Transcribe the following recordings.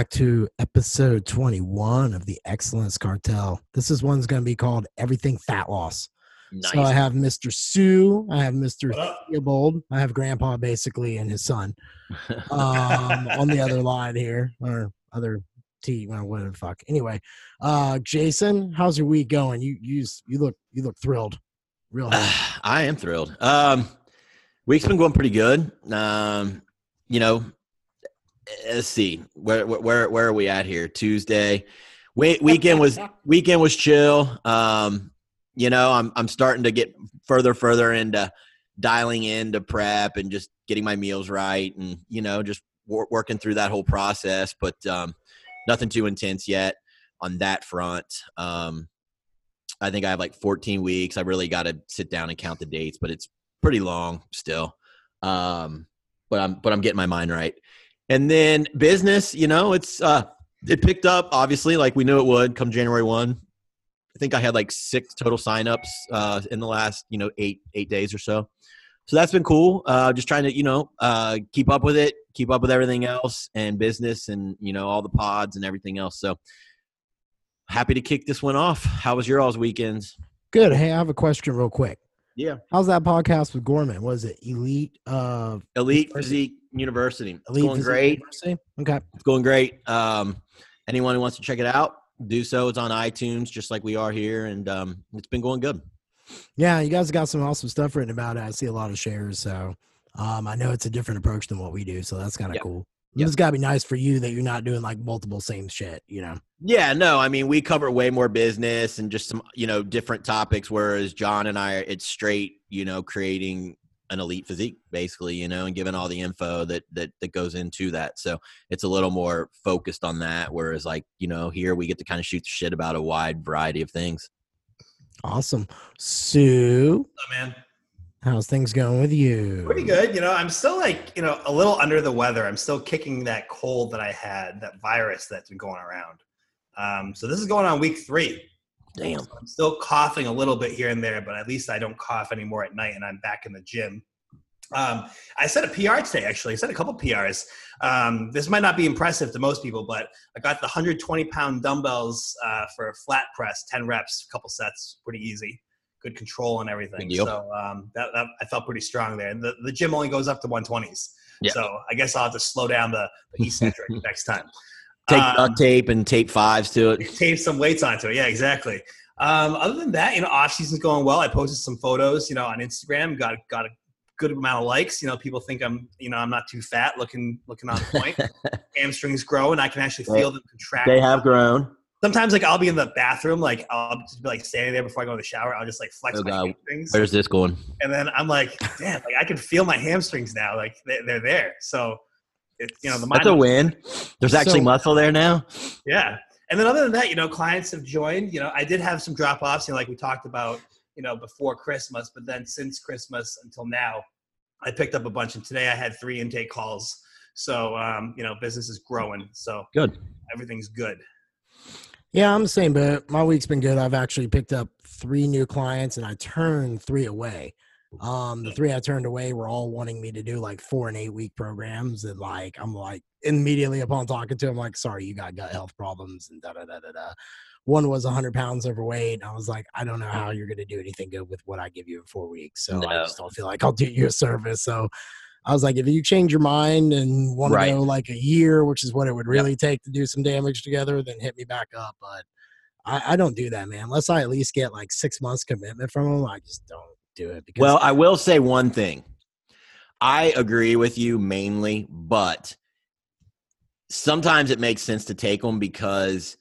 back to episode 21 of the Excellence Cartel. This is one's going to be called Everything Fat Loss. Nice. So I have Mr. Su, I have Mr. Theobald, I have Grandpa basically and his son um, on the other line here, or other T, well, whatever the fuck. Anyway, uh, Jason, how's your week going? You you you look you look thrilled, real. happy. I am thrilled. Um, week's been going pretty good. Um, you know, let's see where where where are we at here? Tuesday. Weekend was weekend was chill. Um, you know, I'm I'm starting to get further further into dialing into prep and just getting my meals right, and you know, just wor- working through that whole process. But um, nothing too intense yet on that front. Um, I think I have like 14 weeks. I really got to sit down and count the dates, but it's pretty long still. Um, but I'm but I'm getting my mind right. And then business, you know, it's uh it picked up obviously like we knew it would come January 1. I think I had like six total signups uh in the last, you know, 8 8 days or so. So that's been cool. Uh just trying to, you know, uh keep up with it, keep up with everything else and business and, you know, all the pods and everything else. So happy to kick this one off. How was your all's weekends? Good. Hey, I have a question real quick. Yeah. How's that podcast with Gorman? Was it Elite? Uh, Elite. Physique University. It's Elite going great. University? Okay. It's going great. Um, anyone who wants to check it out, do so. It's on iTunes, just like we are here, and um, it's been going good. Yeah, you guys got some awesome stuff written about it. I see a lot of shares, so um, I know it's a different approach than what we do, so that's kind of Yep. cool. Yep. It's got to be nice for you that you're not doing like multiple same shit, you know. Yeah, no, I mean we cover way more business and just some you know different topics, whereas John and I, it's straight, you know, creating an elite physique, basically, you know, and given all the info that that that goes into that. So it's a little more focused on that. Whereas, like you know, here we get to kind of shoot the shit about a wide variety of things. Awesome. Su, Oh, man. how's things going with you? Pretty good. You know, I'm still like, you know, a little under the weather. I'm still kicking that cold that I had, that virus that's been going around. Um, so this is going on week three. Damn. I'm still coughing a little bit here and there, but at least I don't cough anymore at night and I'm back in the gym. Um, I set a PR today, actually. I set a couple PRs. Um, this might not be impressive to most people, but I got the 120 pound dumbbells uh, for a flat press, 10 reps, a couple sets, pretty easy. Good control and everything. So um, that, that, I felt pretty strong there. And the, the gym only goes up to 120s. Yeah. So I guess I'll have to slow down the, the eccentric next time. Take Um, duct tape and tape fives to it. tape some weights onto it. Yeah, exactly. Um, other than that, you know, off season's going well. I posted some photos, you know, on Instagram. Got got a good amount of likes. You know, people think I'm, you know, I'm not too fat, looking looking on point. Hamstrings grow, and I can actually feel them contract. They have grown. Sometimes, like I'll be in the bathroom, like I'll just be like standing there before I go in the shower. I'll just like flex Oh, my God. hamstrings, Where's this going? and then I'm like, damn, like I can feel my hamstrings now. Like they're, they're there. So, it, you know, the mind That's a win. There's actually So- muscle there now. Yeah. And then other than that, you know, clients have joined. You know, I did have some drop offs, you know, like we talked about, you know, before Christmas, but then since Christmas until now, I picked up a bunch. And today I had three intake calls. So, um, you know, business is growing. So Good. everything's good. Yeah, I'm the same, but my week's been good. I've actually picked up three new clients and I turned three away. Um, the three I turned away were all wanting me to do like four and eight week programs, and like I'm like immediately upon talking to them, like, sorry, you got gut health problems and da da da da da. One was 100 pounds overweight. And I was like, I don't know how you're going to do anything good with what I give you in four weeks. So I just don't feel like I'll do you a service. So I was like, if you change your mind and want Right. to go like a year, which is what it would really take to do some damage together, then hit me back up. But I, I don't do that, man. Unless I at least get like six months commitment from them, I just don't it. Well, I will say one thing. I agree with you mainly, but sometimes it makes sense to take them because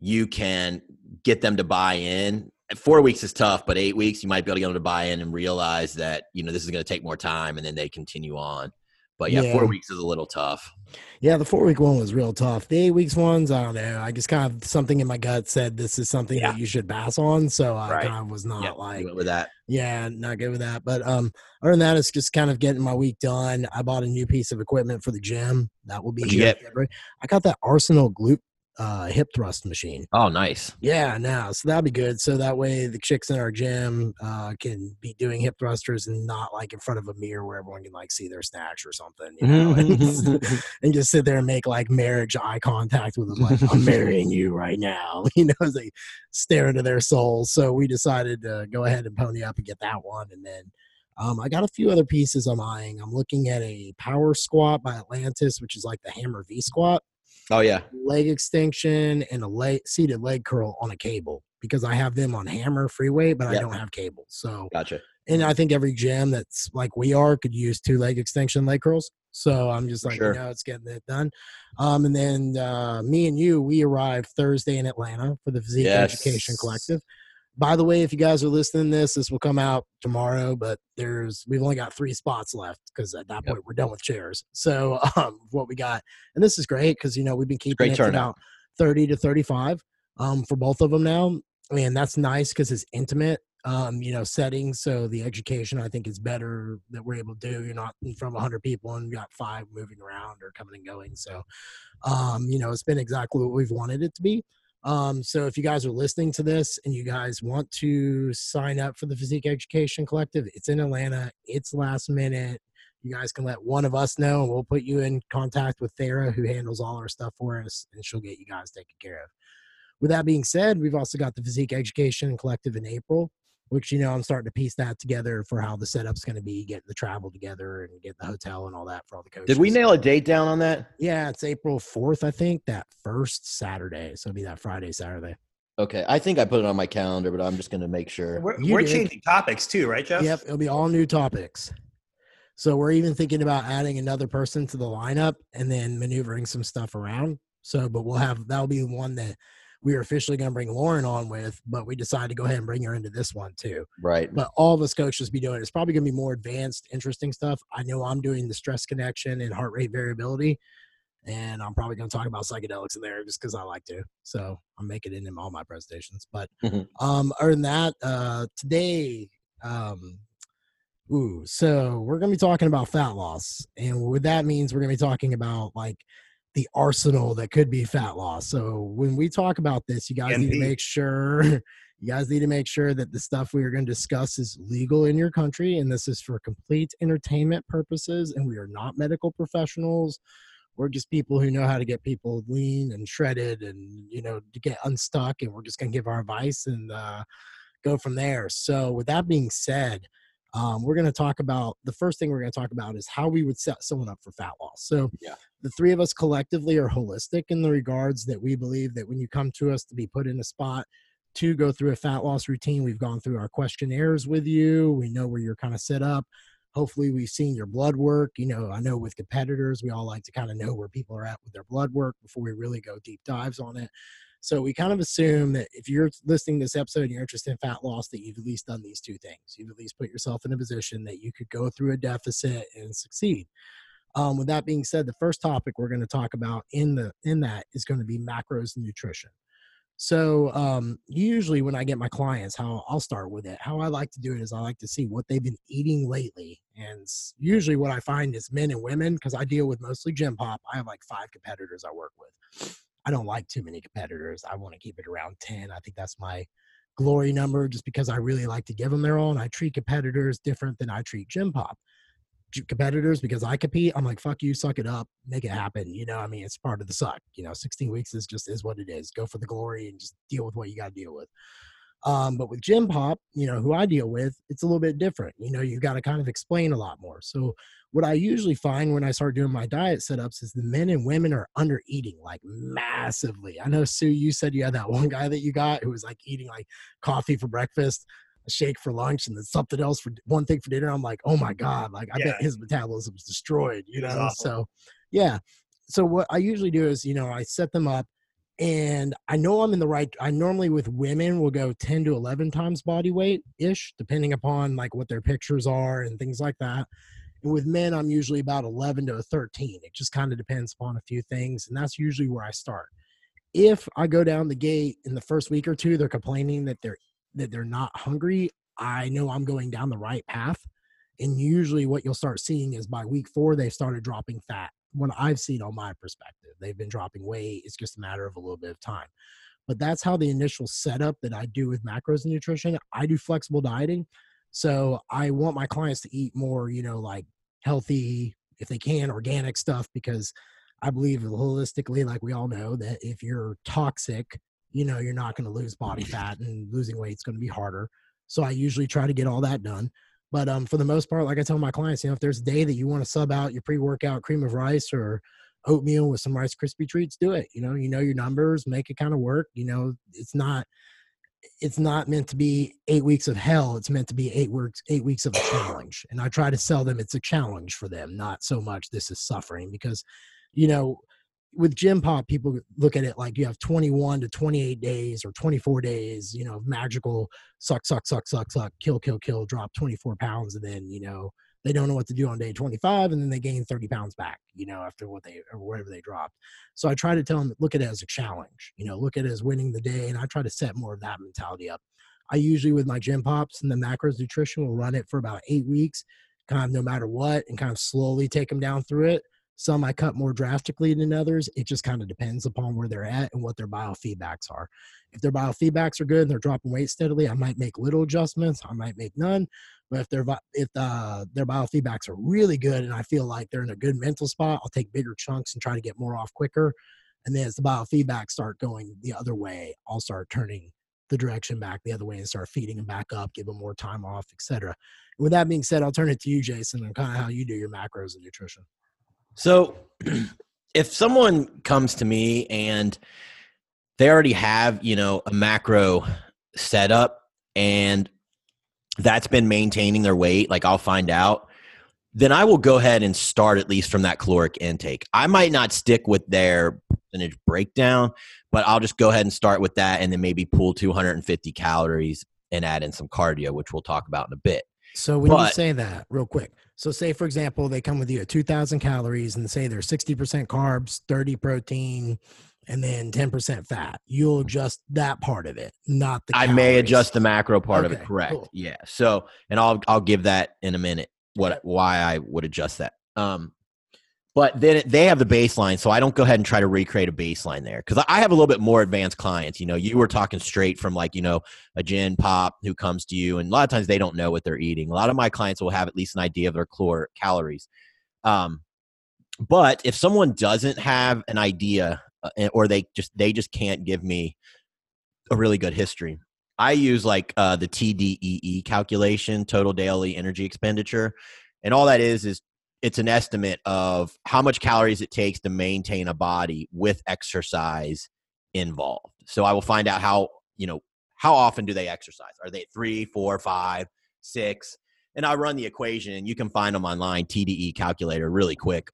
you can get them to buy in. Four weeks is tough, but eight weeks you might be able to get them to buy in and realize that you know this is going to take more time, and then they continue on. But yeah, four weeks is a little tough. yeah, the four week one was real tough. The eight weeks ones, I don't know. I just kind of something in my gut said this is something Yeah. that you should pass on. So I Right. kind of was not Yeah, like with that. Yeah, not good with that. But um, other than that, it's just kind of getting my week done. I bought a new piece of equipment for the gym. That will be What'd you here in get? February. I got that Arsenal glute uh, hip thrust machine. Oh, nice. Yeah, now so that'll be good. So that way the chicks in our gym uh, can be doing hip thrusters and not like in front of a mirror where everyone can like see their snatch or something, you know, and, just, and just sit there and make like marriage eye contact with them, like I'm marrying you right now, you know, as they stare into their souls. So we decided to go ahead and pony up and get that one, and then. Um, I got a few other pieces I'm eyeing. I'm looking at a power squat by Atlantis, which is like the hammer V squat oh yeah. leg extension and a leg seated leg curl on a cable because I have them on hammer free weight, but I don't have cable. So, Gotcha. and I think every gym that's like we are could use two leg extension leg curls. So I'm just like, sure. you know, it's getting it done. Um, and then uh, me and you, we arrived Thursday in Atlanta for the Physique Education Collective. By the way, if you guys are listening to this, this will come out tomorrow, but there's we've only got three spots left because at that Yep. point we're done with chairs. So um, what we got, and this is great because you know we've been keeping it to about thirty to thirty-five um, for both of them now, and that's nice because it's intimate, um, you know, setting. So the education I think is better that we're able to do. You're not in front of hundred people and you got five moving around or coming and going. So, um, you know, it's been exactly what we've wanted it to be. Um, so if you guys are listening to this and you guys want to sign up for the Physique Education Collective, it's in Atlanta. It's last minute. You guys can let one of us know, and we'll put you in contact with Thera, who handles all our stuff for us, and she'll get you guys taken care of. With that being said, we've also got the Physique Education Collective in April, which you know I'm starting to piece that together for how the setup's going to be, getting the travel together and getting the hotel and all that for all the coaches. Did we nail a date down on that? Yeah, it's April 4th, I think, that first Saturday. So it'll be that Friday, Saturday. Okay. I think I put it on my calendar, but I'm just gonna make sure. We're, we're changing topics too, right, Jeff? Yep, it'll be all new topics. So we're even thinking about adding another person to the lineup and then maneuvering some stuff around. So, but we'll have that'll be one that we are officially going to bring Lauren on with, but we decided to go ahead and bring her into this one too. Right. But all of us coaches be doing. It's probably going to be more advanced, interesting stuff. I know I'm doing the stress connection and heart rate variability, and I'm probably going to talk about psychedelics in there just because I like to. So I'm making it in all my presentations. But Mhm. um, other than that, uh, today, um, ooh, so we're going to be talking about fat loss, and what that means, we're going to be talking about like the arsenal that could be fat loss. So when we talk about this, you guys need to make sure you guys need to make sure that the stuff we are going to discuss is legal in your country and this is for complete entertainment purposes and we are not medical professionals. We're just people who know how to get people lean and shredded and you know to get unstuck and we're just going to give our advice and uh, go from there. So with that being said um, we're going to talk about the first thing we're going to talk about is how we would set someone up for fat loss so Yeah. the three of us collectively are holistic in the regards that we believe that when you come to us to be put in a spot to go through a fat loss routine. We've gone through our questionnaires with you. We know where you're kind of set up. Hopefully, we've seen your blood work. You know, I know with competitors, we all like to kind of know where people are at with their blood work before we really go deep dives on it. So we kind of assume that if you're listening to this episode and you're interested in fat loss, that you've at least done these two things. You've at least put yourself in a position that you could go through a deficit and succeed. Um, with that being said, the first topic we're going to talk about in the in that is going to be macros and nutrition. So um, usually when I get my clients, how I'll start with it. How I like to do it is I like to see what they've been eating lately, and usually what I find is men and women because I deal with mostly gym pop. I have like five competitors I work with. I don't like too many competitors. I want to keep it around ten. I think that's my glory number, just because I really like to give them their own. I treat competitors different than I treat gym pop competitors because I compete. I'm like, fuck you, suck it up, make it happen. You know, I mean, it's part of the suck. You know, 16 weeks is just is what it is. Go for the glory and just deal with what you got to deal with. Um, but with gym pop, you know, who I deal with, it's a little bit different. You know, you've got to kind of explain a lot more. So what I usually find when I start doing my diet setups is the men and women are under eating like massively. I know Su, you said you had that one guy that you got who was like eating like coffee for breakfast a shake for lunch and then something else for one thing for dinner. I'm like, oh my god, like I Yeah. bet his metabolism was destroyed. You know, so yeah. So what I usually do is, you know, I set them up, and I know I'm in the right. I normally with women will go 10 to 11 times body weight ish, depending upon like what their pictures are and things like that. And with men, I'm usually about 11 to 13. It just kind of depends upon a few things, and that's usually where I start. If I go down the gate in the first week or two, they're complaining that they're that they're not hungry, I know I'm going down the right path. And usually, what you'll start seeing is by week four, they've started dropping fat what I've seen on my perspective. They've been dropping weight. It's just a matter of a little bit of time. But that's how the initial setup that I do with macros and nutrition. I do flexible dieting. So I want my clients to eat more, you know, like healthy, if they can, organic stuff, because I believe holistically, like we all know, that if you're toxic, you know, you're not going to lose body fat and losing weight is going to be harder. So I usually try to get all that done. But um, for the most part, like I tell my clients, you know, if there's a day that you want to sub out your pre-workout cream of rice or oatmeal with some Rice Krispie treats, do it. You know, you know your numbers, make it kind of work. You know, it's not it's not meant to be eight weeks of hell. It's meant to be eight weeks eight weeks of a challenge. And I try to sell them it's a challenge for them, not so much this is suffering because, you know, with gym pop people look at it like you have 21 to 28 days or 24 days you know magical suck suck suck suck suck kill kill kill drop 24 pounds and then you know they don't know what to do on day 25 and then they gain 30 pounds back you know after what they or whatever they dropped. So i try to tell them look at it as a challenge you know look at it as winning the day and i try to set more of that mentality up. I usually with my gym pops and the macros nutrition will run it for about eight weeks kind of no matter what and kind of slowly take them down through it some I cut more drastically than others. It just kind of depends upon where they're at and what their biofeedbacks are. If their biofeedbacks are good and they're dropping weight steadily, I might make little adjustments. I might make none. But if their if uh, their biofeedbacks are really good and I feel like they're in a good mental spot, I'll take bigger chunks and try to get more off quicker. And then as the biofeedback start going the other way, I'll start turning the direction back the other way and start feeding them back up, give them more time off, etc. With that being said, I'll turn it to you, Jason, and kind of how you do your macros and nutrition. So, if someone comes to me and they already have, you know, a macro setup and that's been maintaining their weight, like I'll find out, then I will go ahead and start at least from that caloric intake. I might not stick with their percentage breakdown, but I'll just go ahead and start with that and then maybe pull 250 calories and add in some cardio, which we'll talk about in a bit. So when but, you say that, real quick, so say for example, they come with you at 2,000 calories and say they're 60% carbs, 30 protein, and then 10% fat. You'll adjust that part of it, not the. I may adjust the macro part okay, of it. Correct. Cool. Yeah. So, and I'll I'll give that in a minute. What why I would adjust that. Um, but then they have the baseline, so I don't go ahead and try to recreate a baseline there because I have a little bit more advanced clients. You know, you were talking straight from like you know a gym pop who comes to you, and a lot of times they don't know what they're eating. A lot of my clients will have at least an idea of their calor- calories. Um, but if someone doesn't have an idea, uh, or they just they just can't give me a really good history, I use like uh, the TDEE calculation, total daily energy expenditure, and all that is is it's an estimate of how much calories it takes to maintain a body with exercise involved. So I will find out how, you know, how often do they exercise? Are they three, four, five, six? And I run the equation and you can find them online, TDEE calculator, really quick.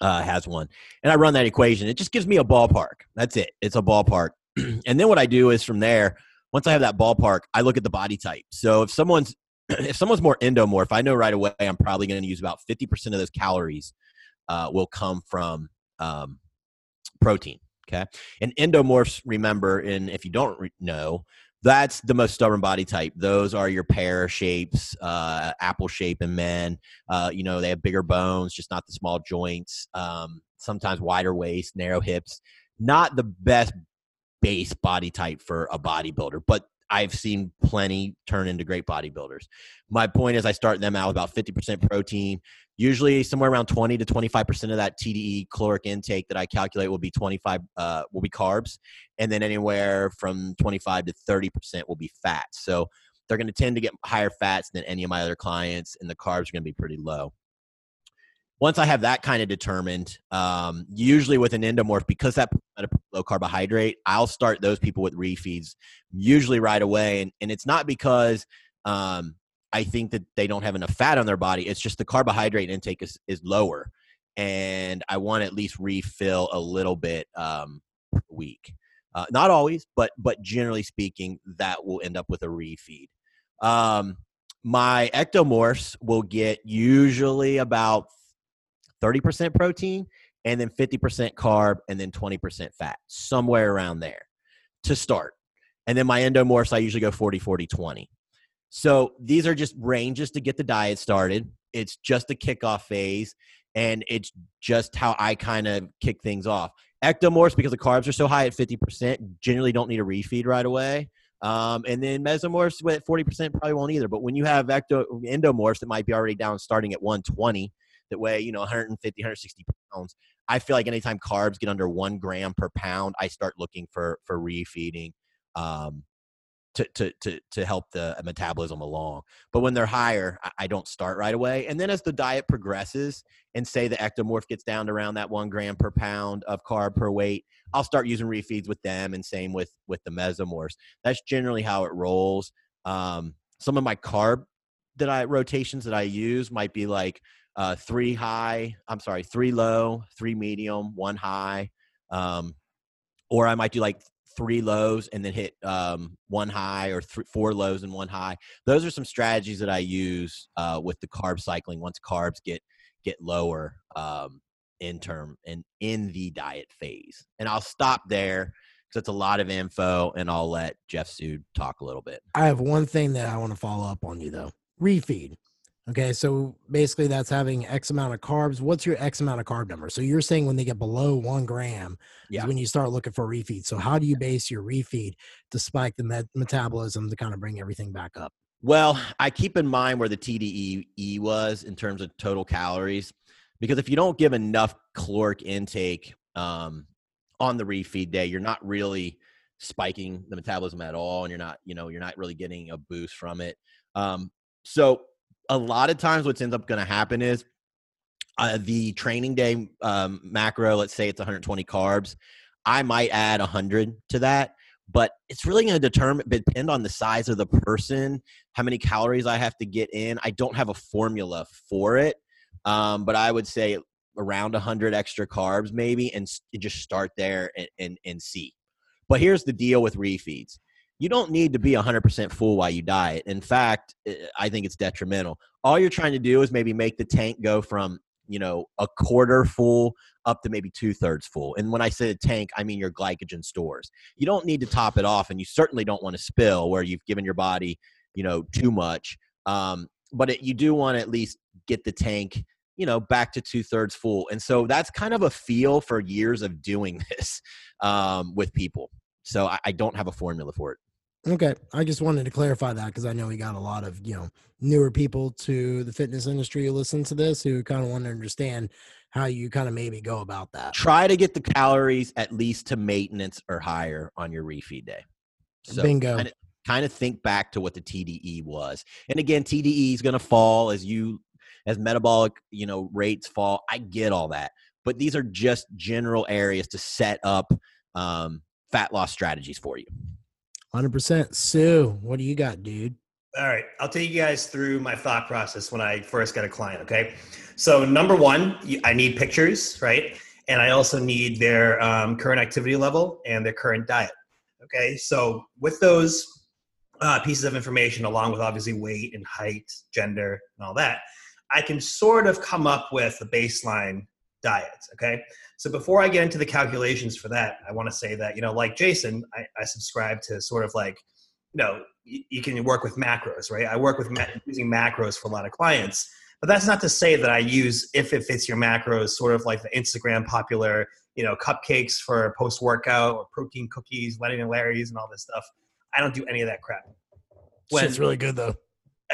Uh, has one. And I run that equation. It just gives me a ballpark. That's it. It's a ballpark. and then what I do is from there, once I have that ballpark, I look at the body type. So if someone's if someone's more endomorph, I know right away I'm probably going to use about 50% of those calories uh, will come from um, protein. Okay. And endomorphs, remember, and if you don't re- know, that's the most stubborn body type. Those are your pear shapes, uh, apple shape in men. Uh, you know, they have bigger bones, just not the small joints. Um, sometimes wider waist, narrow hips. Not the best base body type for a bodybuilder, but I've seen plenty turn into great bodybuilders. My point is, I start them out with about 50% protein, usually somewhere around 20 to 25% of that TDEE caloric intake that I calculate will be 25 uh, will be carbs, and then anywhere from 25 to 30% will be fats. So they're going to tend to get higher fats than any of my other clients, and the carbs are going to be pretty low once I have that kind of determined, um, usually with an endomorph, because that low carbohydrate, I'll start those people with refeeds usually right away. And, and it's not because um, I think that they don't have enough fat on their body. It's just the carbohydrate intake is, is lower. And I want to at least refill a little bit um, week. Uh, not always, but but generally speaking, that will end up with a refeed. Um, my ectomorphs will get usually about 30% protein and then 50% carb and then 20% fat, somewhere around there to start. And then my endomorphs, I usually go 40, 40, 20. So these are just ranges to get the diet started. It's just a kickoff phase. and it's just how I kind of kick things off. Ectomorphs, because the carbs are so high at 50%, generally don't need a refeed right away. Um, and then mesomorphs at 40% probably won't either. But when you have ecto, endomorphs that might be already down starting at 120, that weigh, you know, 150, 160 pounds, I feel like anytime carbs get under one gram per pound, I start looking for for refeeding. Um, to, to, to, to help the metabolism along. But when they're higher, I, I, don't start right away. And then as the diet progresses and say the ectomorph gets down to around that one gram per pound of carb per weight, I'll start using refeeds with them and same with, with the mesomorphs. That's generally how it rolls. Um, some of my carb that I rotations that I use might be like uh, three high, I'm sorry, three low, three medium, one high. Um, or I might do like three lows and then hit um, one high or th- four lows and one high. Those are some strategies that I use uh, with the carb cycling. Once carbs get get lower um, in term and in the diet phase, and I'll stop there because it's a lot of info, and I'll let Jeff Su talk a little bit. I have one thing that I want to follow up on you though. Refeed. Okay, so basically that's having X amount of carbs. What's your X amount of carb number? So you're saying when they get below one gram yeah. is when you start looking for refeed. So how do you base your refeed to spike the met- metabolism to kind of bring everything back up? Well, I keep in mind where the TDEE was in terms of total calories, because if you don't give enough caloric intake um, on the refeed day, you're not really spiking the metabolism at all, and you're not, you know, you're not really getting a boost from it. Um, so a lot of times what's ends up going to happen is uh, the training day um, macro, let's say it's 120 carbs, I might add 100 to that, but it's really going to determine depend on the size of the person, how many calories I have to get in. I don't have a formula for it, um, but I would say around 100 extra carbs maybe, and just start there and, and, and see. But here's the deal with refeeds you don't need to be 100% full while you diet. In fact, I think it's detrimental. All you're trying to do is maybe make the tank go from, you know, a quarter full up to maybe two thirds full. And when I say a tank, I mean your glycogen stores. You don't need to top it off, and you certainly don't want to spill where you've given your body, you know, too much. Um, but it, you do want to at least get the tank you know back to two thirds full and so that's kind of a feel for years of doing this um, with people so I, I, don't have a formula for it Okay, I just wanted to clarify that because I know we got a lot of you know newer people to the fitness industry who listen to this who kind of want to understand how you kind of maybe go about that. Try to get the calories at least to maintenance or higher on your refeed day. So Bingo. Kind of, kind of think back to what the TDEE was, and again, TDEE is going to fall as you as metabolic you know rates fall. I get all that, but these are just general areas to set up um, fat loss strategies for you. 100%. Su, what do you got, dude? All right, I'll take you guys through my thought process when I first get a client. Okay, so number one, I need pictures, right? And I also need their um, current activity level and their current diet. Okay, so with those uh, pieces of information, along with obviously weight and height, gender, and all that, I can sort of come up with a baseline diet. Okay. So before I get into the calculations for that, I want to say that, you know, like Jason, I, I subscribe to sort of like, you know, you, you can work with macros, right? I work with ma- using macros for a lot of clients, but that's not to say that I use if it fits your macros, sort of like the Instagram popular, you know, cupcakes for post workout or protein cookies, Lenny and Larry's and all this stuff. I don't do any of that crap. When, Shit's really good though.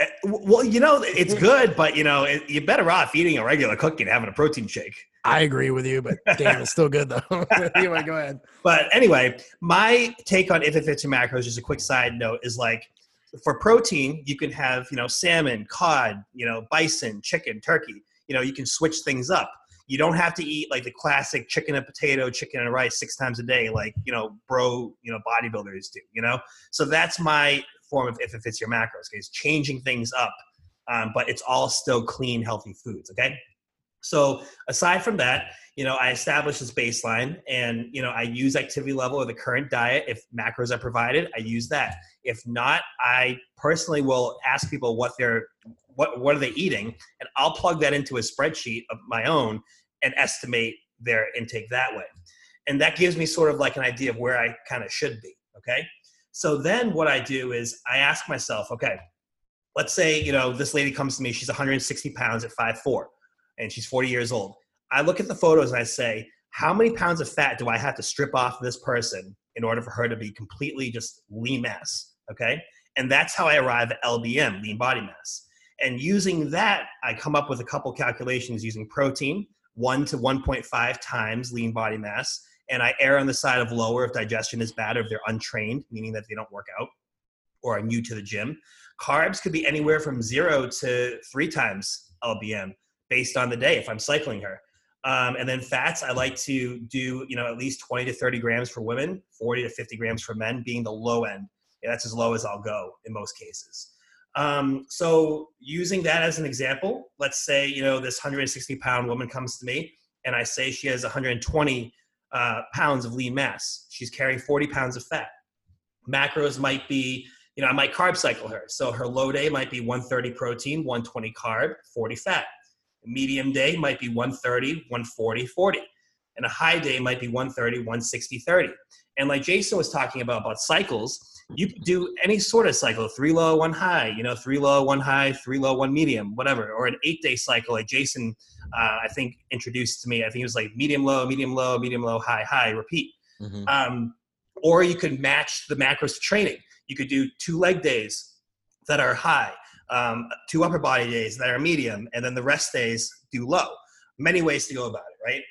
Uh, well, you know, it's good, but you know, it, you're better off eating a regular cookie and having a protein shake. I agree with you, but damn, it's still good though. anyway, go ahead. But anyway, my take on if it fits your macros, just a quick side note, is like for protein, you can have you know salmon, cod, you know bison, chicken, turkey. You know, you can switch things up. You don't have to eat like the classic chicken and potato, chicken and rice six times a day, like you know, bro, you know, bodybuilders do. You know, so that's my form of if it fits your macros. Okay, it's changing things up, um, but it's all still clean, healthy foods. Okay. So aside from that, you know, I establish this baseline and, you know, I use activity level or the current diet. If macros are provided, I use that. If not, I personally will ask people what they're, what, what are they eating? And I'll plug that into a spreadsheet of my own and estimate their intake that way. And that gives me sort of like an idea of where I kind of should be. Okay. So then what I do is I ask myself, okay, let's say, you know, this lady comes to me, she's 160 pounds at 5'4 and she's 40 years old. I look at the photos and I say, how many pounds of fat do I have to strip off this person in order for her to be completely just lean mass? Okay. And that's how I arrive at LBM, lean body mass. And using that, I come up with a couple calculations using protein, one to 1.5 times lean body mass. And I err on the side of lower if digestion is bad or if they're untrained, meaning that they don't work out or are new to the gym. Carbs could be anywhere from zero to three times LBM based on the day if I'm cycling her. Um, and then fats, I like to do, you know, at least 20 to 30 grams for women, 40 to 50 grams for men, being the low end. Yeah, that's as low as I'll go in most cases. Um, so using that as an example, let's say, you know, this 160 pound woman comes to me and I say she has 120 uh, pounds of lean mass. She's carrying 40 pounds of fat. Macros might be, you know, I might carb cycle her. So her low day might be 130 protein, 120 carb, 40 fat. Medium day might be 130, 140, 40. And a high day might be 130, 160, 30. And like Jason was talking about, about cycles, you could do any sort of cycle three low one high you know three low one high three low one medium whatever or an eight day cycle like jason uh, i think introduced to me i think it was like medium low medium low medium low high high repeat mm-hmm. um, or you could match the macros to training you could do two leg days that are high um, two upper body days that are medium and then the rest days do low many ways to go about it right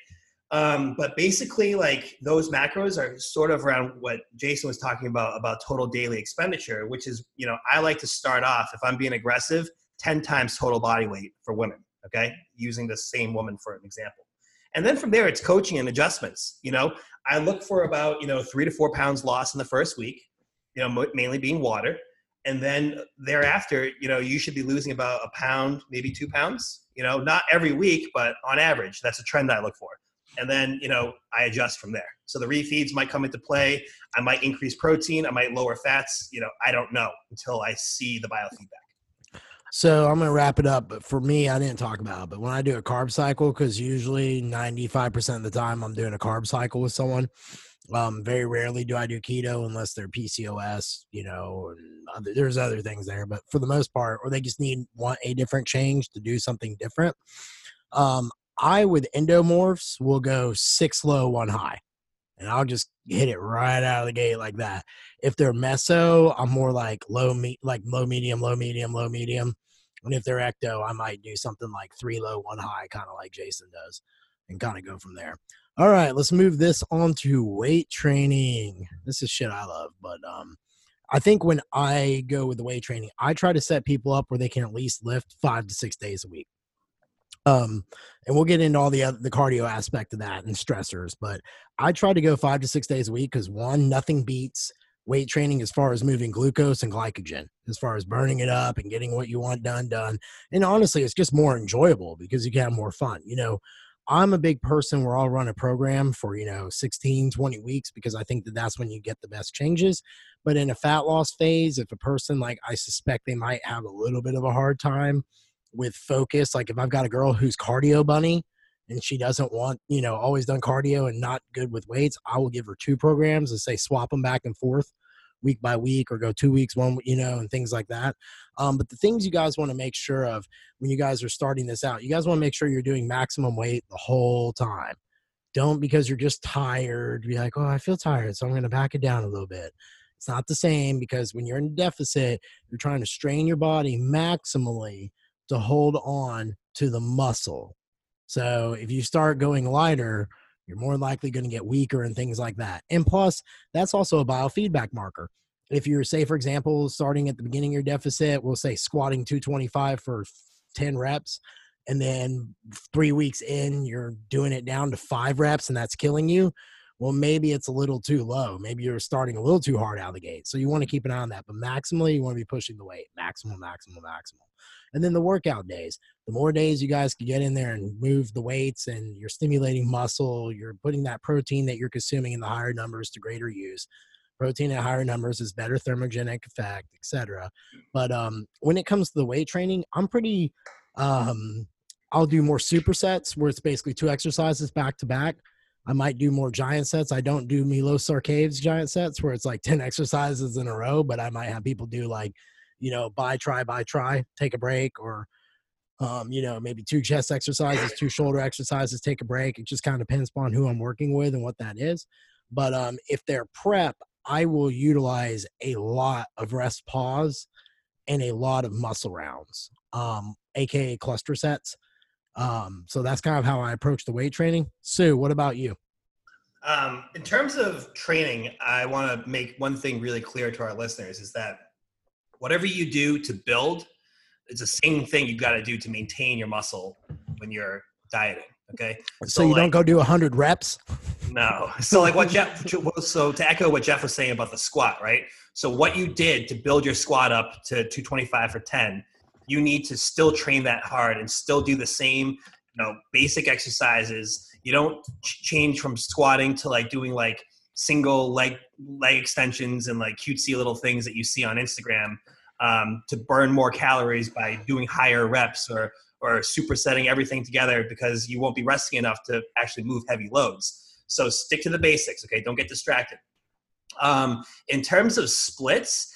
um, but basically, like those macros are sort of around what Jason was talking about about total daily expenditure, which is you know I like to start off if I'm being aggressive, ten times total body weight for women. Okay, using the same woman for an example, and then from there it's coaching and adjustments. You know, I look for about you know three to four pounds lost in the first week. You know, mainly being water, and then thereafter, you know, you should be losing about a pound, maybe two pounds. You know, not every week, but on average, that's a trend I look for and then you know I adjust from there. So the refeeds might come into play. I might increase protein. I might lower fats. You know, I don't know until I see the biofeedback. So I'm gonna wrap it up. But for me, I didn't talk about it. But when I do a carb cycle, because usually 95% of the time I'm doing a carb cycle with someone. Um, very rarely do I do keto unless they're PCOS, you know, and other, there's other things there. But for the most part, or they just need want a different change to do something different. Um, I with endomorphs will go six low, one high. And I'll just hit it right out of the gate like that. If they're meso, I'm more like low me like low medium, low medium, low medium. And if they're ecto, I might do something like three low, one high, kind of like Jason does, and kind of go from there. All right, let's move this on to weight training. This is shit I love, but um, I think when I go with the weight training, I try to set people up where they can at least lift five to six days a week. Um, and we'll get into all the other, the cardio aspect of that and stressors. But I try to go five to six days a week because one, nothing beats weight training as far as moving glucose and glycogen, as far as burning it up and getting what you want done done. And honestly, it's just more enjoyable because you can have more fun. You know, I'm a big person where I'll run a program for, you know, 16, 20 weeks because I think that that's when you get the best changes. But in a fat loss phase, if a person like I suspect they might have a little bit of a hard time with focus. Like if I've got a girl who's cardio bunny and she doesn't want, you know, always done cardio and not good with weights, I will give her two programs and say swap them back and forth week by week or go two weeks one you know and things like that. Um, but the things you guys want to make sure of when you guys are starting this out you guys want to make sure you're doing maximum weight the whole time. Don't because you're just tired be like oh i feel tired so i'm going to back it down a little bit. It's not the same because when you're in deficit you're trying to strain your body maximally to hold on to the muscle. So if you start going lighter, you're more likely going to get weaker and things like that. And plus, that's also a biofeedback marker. If you're, say, for example, starting at the beginning of your deficit, we'll say squatting 225 for 10 reps, and then three weeks in, you're doing it down to five reps, and that's killing you. Well, maybe it's a little too low. Maybe you're starting a little too hard out of the gate. So you want to keep an eye on that. But maximally, you want to be pushing the weight. Maximum, maximum, maximum and then the workout days. The more days you guys can get in there and move the weights and you're stimulating muscle, you're putting that protein that you're consuming in the higher numbers to greater use. Protein at higher numbers is better thermogenic effect, etc. But um, when it comes to the weight training, I'm pretty. Um, I'll do more supersets where it's basically two exercises back to back. I might do more giant sets. I don't do Milos Sarcev's giant sets where it's like 10 exercises in a row, but I might have people do like you know, buy, try, buy, try, take a break, or Um, you know, maybe two chest exercises, two shoulder exercises, take a break. It just kind of depends upon who I'm working with and what that is. But um, if they're prep, I will utilize a lot of rest pause and a lot of muscle rounds, um, aka cluster sets. Um, so that's kind of how I approach the weight training. Su, what about you? Um, in terms of training, I want to make one thing really clear to our listeners is that whatever you do to build, it's the same thing you've got to do to maintain your muscle when you're dieting. Okay. So, so you like, don't go do a 100 reps? No. So, like what Jeff, so to echo what Jeff was saying about the squat, right? So, what you did to build your squat up to 225 for 10, you need to still train that hard and still do the same, you know, basic exercises. You don't change from squatting to like doing like single leg leg extensions and like cutesy little things that you see on Instagram um, to burn more calories by doing higher reps or or supersetting everything together because you won't be resting enough to actually move heavy loads. So stick to the basics, okay? Don't get distracted. Um, in terms of splits,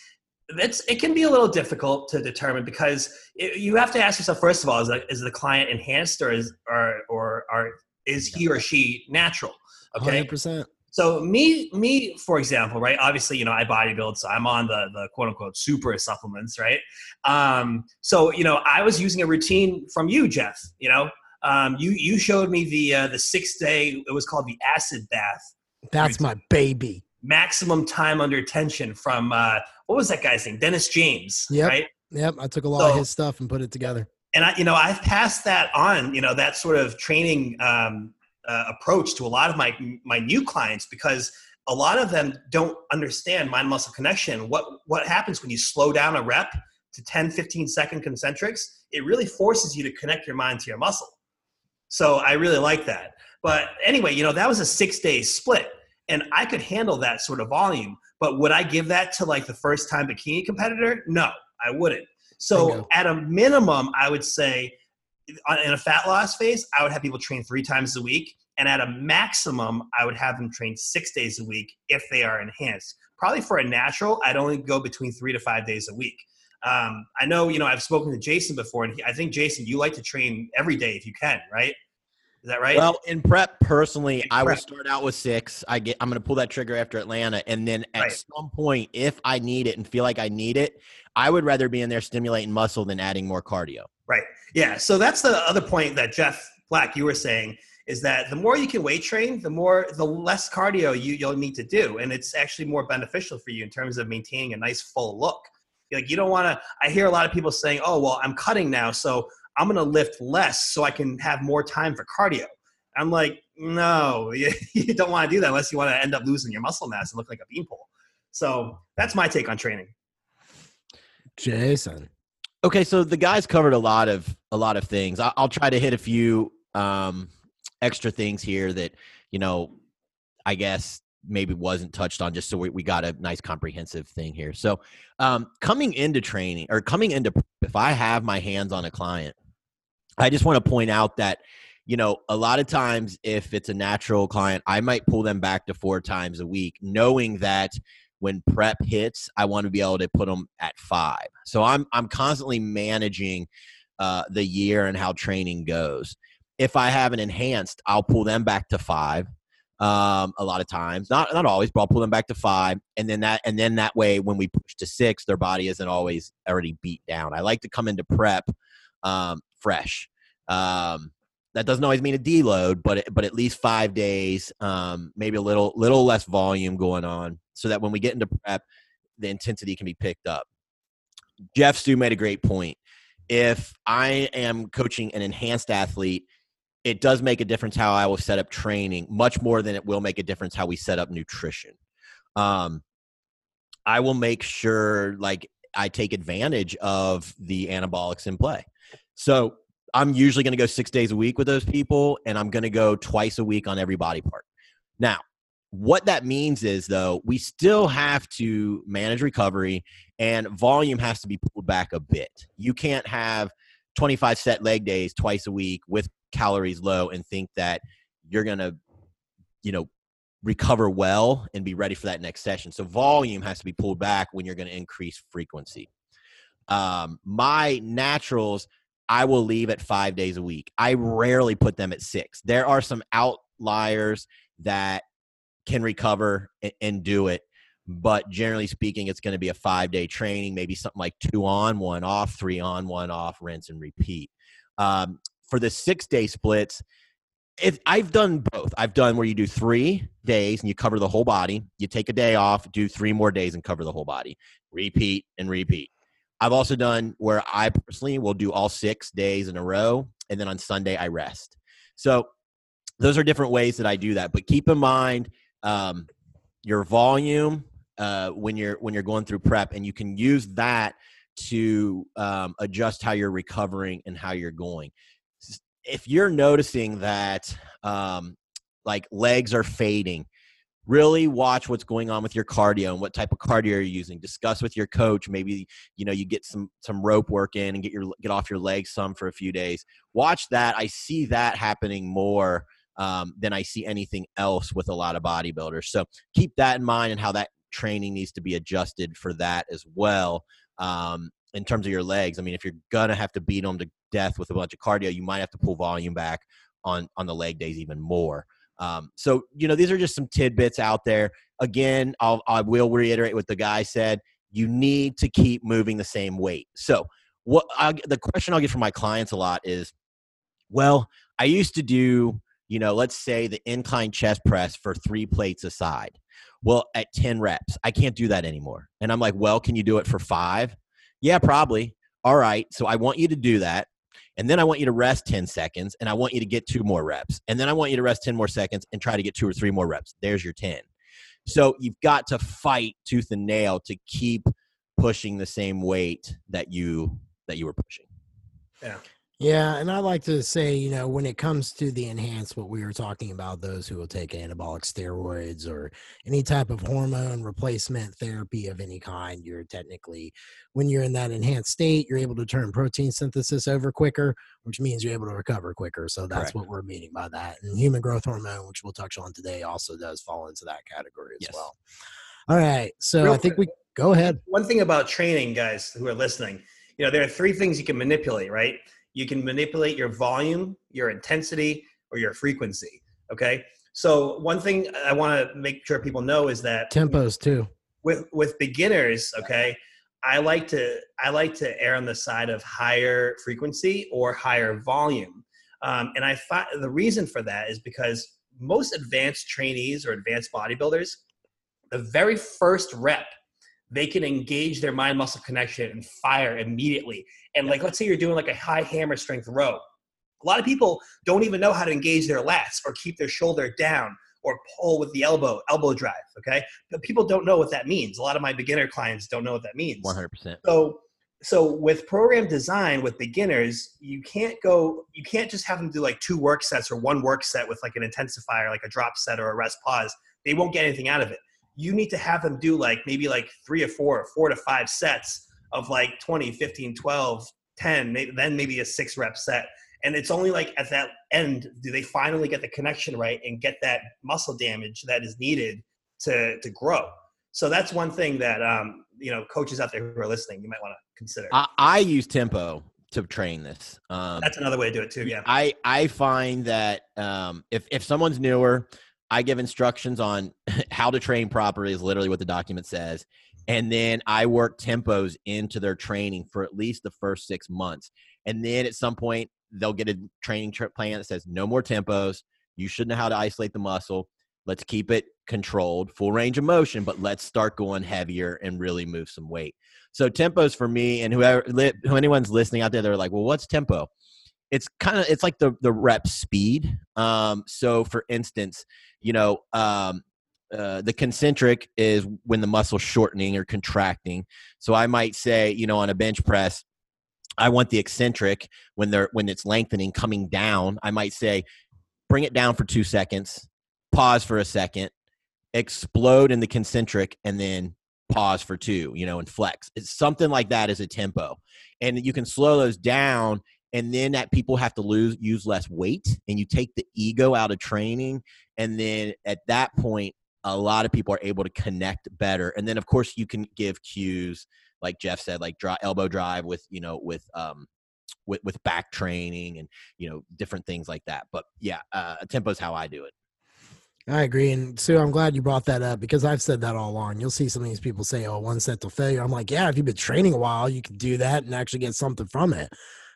that's it can be a little difficult to determine because it, you have to ask yourself first of all: is the, is the client enhanced or is or or are is he or she natural? Okay, 100%. So me, me, for example, right? Obviously, you know, I bodybuild, so I'm on the the quote unquote super supplements, right? Um, so you know, I was using a routine from you, Jeff. You know, um, you you showed me the uh, the six day. It was called the acid bath. That's routine. my baby. Maximum time under tension from uh, what was that guy's name? Dennis James. Yep. Right. Yep. I took a lot so, of his stuff and put it together. And I, you know, I've passed that on. You know, that sort of training um, uh, approach to a lot of my my new clients because a lot of them don't understand mind muscle connection what what happens when you slow down a rep to 10 15 second concentrics it really forces you to connect your mind to your muscle so i really like that but anyway you know that was a six day split and i could handle that sort of volume but would i give that to like the first time bikini competitor no i wouldn't so at a minimum i would say in a fat loss phase, I would have people train three times a week. And at a maximum, I would have them train six days a week if they are enhanced. Probably for a natural, I'd only go between three to five days a week. Um, I know, you know, I've spoken to Jason before, and he, I think Jason, you like to train every day if you can, right? Is that right? Well, in prep, personally, in I will start out with six. I get, I'm going to pull that trigger after Atlanta, and then at right. some point, if I need it and feel like I need it, I would rather be in there stimulating muscle than adding more cardio. Right. Yeah. So that's the other point that Jeff Black you were saying is that the more you can weight train, the more the less cardio you you'll need to do, and it's actually more beneficial for you in terms of maintaining a nice full look. Like you don't want to. I hear a lot of people saying, "Oh, well, I'm cutting now, so I'm going to lift less so I can have more time for cardio." I'm like, no, you, you don't want to do that unless you want to end up losing your muscle mass and look like a beanpole. So that's my take on training. Jason. Okay, so the guys covered a lot of a lot of things. I'll, I'll try to hit a few um, extra things here that you know, I guess maybe wasn't touched on, just so we, we got a nice comprehensive thing here. So, um, coming into training or coming into if I have my hands on a client, I just want to point out that you know, a lot of times if it's a natural client, I might pull them back to four times a week, knowing that when prep hits, I want to be able to put them at five. So I'm I'm constantly managing uh, the year and how training goes. If I have an enhanced, I'll pull them back to five. Um, a lot of times, not not always, but I'll pull them back to five, and then that and then that way, when we push to six, their body isn't always already beat down. I like to come into prep um, fresh. Um, that doesn't always mean a deload, but but at least five days, um, maybe a little little less volume going on, so that when we get into prep, the intensity can be picked up. Jeff Su made a great point. If I am coaching an enhanced athlete, it does make a difference how I will set up training, much more than it will make a difference how we set up nutrition. Um, I will make sure like I take advantage of the anabolics in play. So I'm usually going to go six days a week with those people, and I'm going to go twice a week on every body part. Now, what that means is, though, we still have to manage recovery and volume has to be pulled back a bit. You can't have 25 set leg days twice a week with calories low and think that you're going to, you know, recover well and be ready for that next session. So volume has to be pulled back when you're going to increase frequency. Um, my naturals I will leave at five days a week. I rarely put them at six. There are some outliers that can recover and, and do it. But generally speaking, it's going to be a five day training, maybe something like two on, one off, three on, one off, rinse and repeat. Um, for the six day splits, if I've done both. I've done where you do three days and you cover the whole body. You take a day off, do three more days and cover the whole body. Repeat and repeat. I've also done where I personally will do all six days in a row, and then on Sunday I rest. So those are different ways that I do that. But keep in mind um, your volume uh, when you're when you're going through prep, and you can use that to um, adjust how you're recovering and how you're going. If you're noticing that um, like legs are fading, really watch what's going on with your cardio and what type of cardio you're using. Discuss with your coach. Maybe you know you get some some rope work in and get your get off your legs some for a few days. Watch that. I see that happening more um, than i see anything else with a lot of bodybuilders. So keep that in mind and how that training needs to be adjusted for that as well um, in terms of your legs. I mean if you're gonna have to beat them to death with a bunch of cardio you might have to pull volume back on on the leg days even more um, so you know, these are just some tidbits out there. Again, I'll, I will reiterate what the guy said. You need to keep moving the same weight. So what I, the question I'll get from my clients a lot is, well, I used to do, you know, let's say the incline chest press for three plates a side. Well, at 10 reps, I can't do that anymore. And I'm like, well, can you do it for five? Yeah, probably. All right. So I want you to do that. And then I want you to rest 10 seconds and I want you to get two more reps. And then I want you to rest 10 more seconds and try to get two or three more reps. There's your 10. So you've got to fight tooth and nail to keep pushing the same weight that you that you were pushing. Yeah. Yeah, and I like to say, you know, when it comes to the enhanced, what we were talking about, those who will take anabolic steroids or any type of hormone replacement therapy of any kind, you're technically, when you're in that enhanced state, you're able to turn protein synthesis over quicker, which means you're able to recover quicker. So that's Correct. what we're meaning by that. And human growth hormone, which we'll touch on today, also does fall into that category as yes. well. All right. So Real I think quick, we go ahead. One thing about training, guys who are listening, you know, there are three things you can manipulate, right? You can manipulate your volume, your intensity, or your frequency. Okay. So one thing I want to make sure people know is that tempos too. With with beginners, okay, I like to I like to err on the side of higher frequency or higher volume, um, and I find the reason for that is because most advanced trainees or advanced bodybuilders, the very first rep they can engage their mind muscle connection and fire immediately. And like, let's say you're doing like a high hammer strength row. A lot of people don't even know how to engage their lats or keep their shoulder down or pull with the elbow, elbow drive. Okay. But people don't know what that means. A lot of my beginner clients don't know what that means. 100%. So, so with program design with beginners, you can't go, you can't just have them do like two work sets or one work set with like an intensifier, like a drop set or a rest pause. They won't get anything out of it you need to have them do like maybe like three or four or four to five sets of like 20 15 12 10 maybe, then maybe a six rep set. And it's only like at that end do they finally get the connection right and get that muscle damage that is needed to to grow. So that's one thing that um, you know coaches out there who are listening you might want to consider. I, I, use tempo to train this um, that's another way to do it too yeah. I i find that um, if if someone's newer I give instructions on how to train properly, is literally what the document says. And then I work tempos into their training for at least the first six months. And then at some point, they'll get a training plan that says no more tempos. You should know how to isolate the muscle. Let's keep it controlled, full range of motion, but let's start going heavier and really move some weight. So tempos for me, and whoever, who anyone's listening out there, they're like, well, what's tempo? It's kind of it's like the the rep speed. Um, so for instance, you know, um, uh, the concentric is when the muscle's shortening or contracting. So I might say, you know, on a bench press, I want the eccentric when they're when it's lengthening coming down. I might say, bring it down for two seconds, pause for a second, explode in the concentric, and then pause for two. You know, and flex. It's something like that as a tempo, and you can slow those down and then that people have to lose use less weight and you take the ego out of training and then at that point a lot of people are able to connect better and then of course you can give cues like jeff said like draw elbow drive with you know with um with with back training and you know different things like that. But yeah, uh, tempo is how I do it. I agree. And Su, I'm glad you brought that up because I've said that all along. You'll see some of these people say, oh, one set to failure. I'm like, yeah, if you've been training a while, you can do that and actually get something from it.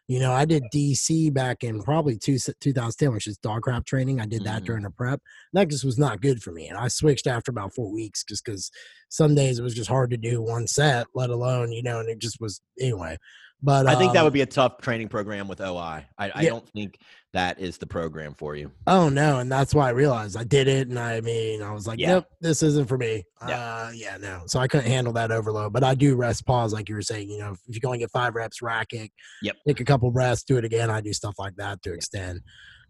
You know, I did DC back in probably two, 2010, which is DoggCrapp training. I did that mm-hmm. during the prep. That just was not good for me. And I switched after about four weeks just because some days it was just hard to do one set, let alone, you know, and it just was, anyway. But I think um, that would be a tough training program with OI. I, I don't think that is the program for you. Oh no, and that's why I realized I did it, and I mean, I was like, yeah. "Yep, this isn't for me." Yeah, uh, yeah, no. So I couldn't handle that overload, but I do rest pause, like you were saying. You know, if you can only get five reps, rack it. Yep. Take a couple breaths, do it again. I do stuff like that to extend.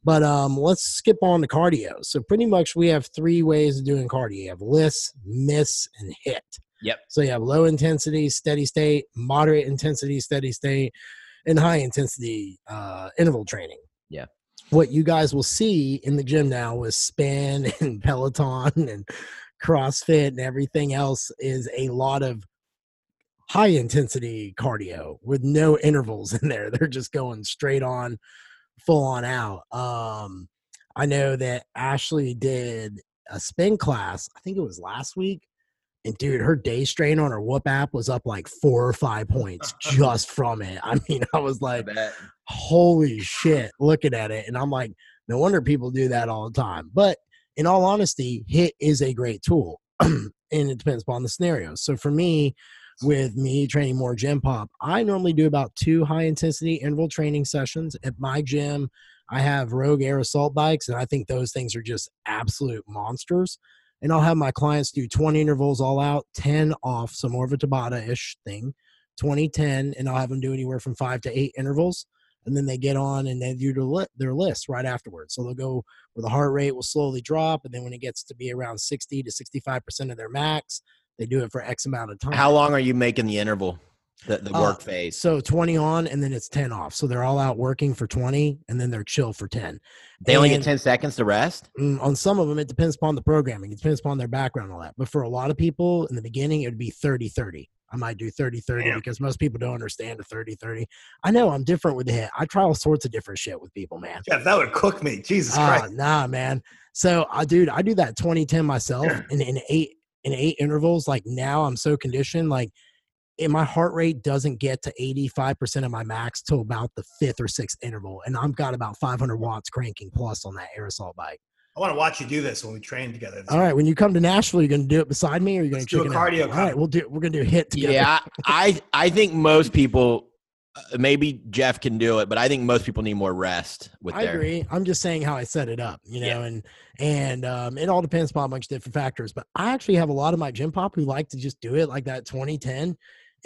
But um, let's skip on to cardio. So pretty much we have three ways of doing cardio. You have LISS, miss, and hit. Yep. So you have low intensity, steady state, moderate intensity, steady state, and high intensity uh, interval training. Yeah. What you guys will see in the gym now with spin and Peloton and CrossFit and everything else is a lot of high intensity cardio with no intervals in there. They're just going straight on, full on out. Um, I know that Ashley did a spin class, I think it was last week, and dude, her day strain on her Whoop app was up like four or five points just from it. I mean, I was like, holy shit, looking at it. And I'm like, no wonder people do that all the time. But in all honesty, HIT is a great tool. and it depends upon the scenario. So for me, with me training more gym pop, I normally do about two high intensity interval training sessions at my gym. I have Rogue Air Assault bikes, and I think those things are just absolute monsters and I'll have my clients do 20 intervals all out, 10 off, so more of a Tabata ish thing, 20, 10, and I'll have them do anywhere from five to eight intervals. And then they get on and they do their LISS right afterwards. So they'll go where the heart rate will slowly drop. And then when it gets to be around 60 to 65% of their max, they do it for X amount of time. How long are you making the interval? The, the uh, work uh, phase. So 20 on and then it's 10 off. So they're all out working for 20 and then they're chill for 10. They and, only get 10 seconds to rest? Mm, on some of them, it depends upon the programming. It depends upon their background and all that. But for a lot of people in the beginning, it would be 30 30. I might do 30 30 because most people don't understand a 30 30. I know I'm different with the hit. I try all sorts of different shit with people, man. Yeah, that would cook me. Jesus uh, Christ. Nah, man. So I dude, I do that 20 10 myself in, in eight in eight intervals. Like now I'm so conditioned, like and my heart rate doesn't get to 85% of my max till about the fifth or sixth interval. And I've got about 500 watts cranking plus on that Air Assault bike. I want to watch you do this when we train together. All right, when you come to Nashville, you're going to do it beside me, or you're going to do a cardio. All right, we'll do. We're going to do a HIT together. Yeah, I I think most people, uh, maybe Jeff can do it, but I think most people need more rest. With I their... agree. I'm just saying how I set it up, you know, yeah. and and um, it all depends upon a bunch of different factors. But I actually have a lot of my gym pop who like to just do it like that 2010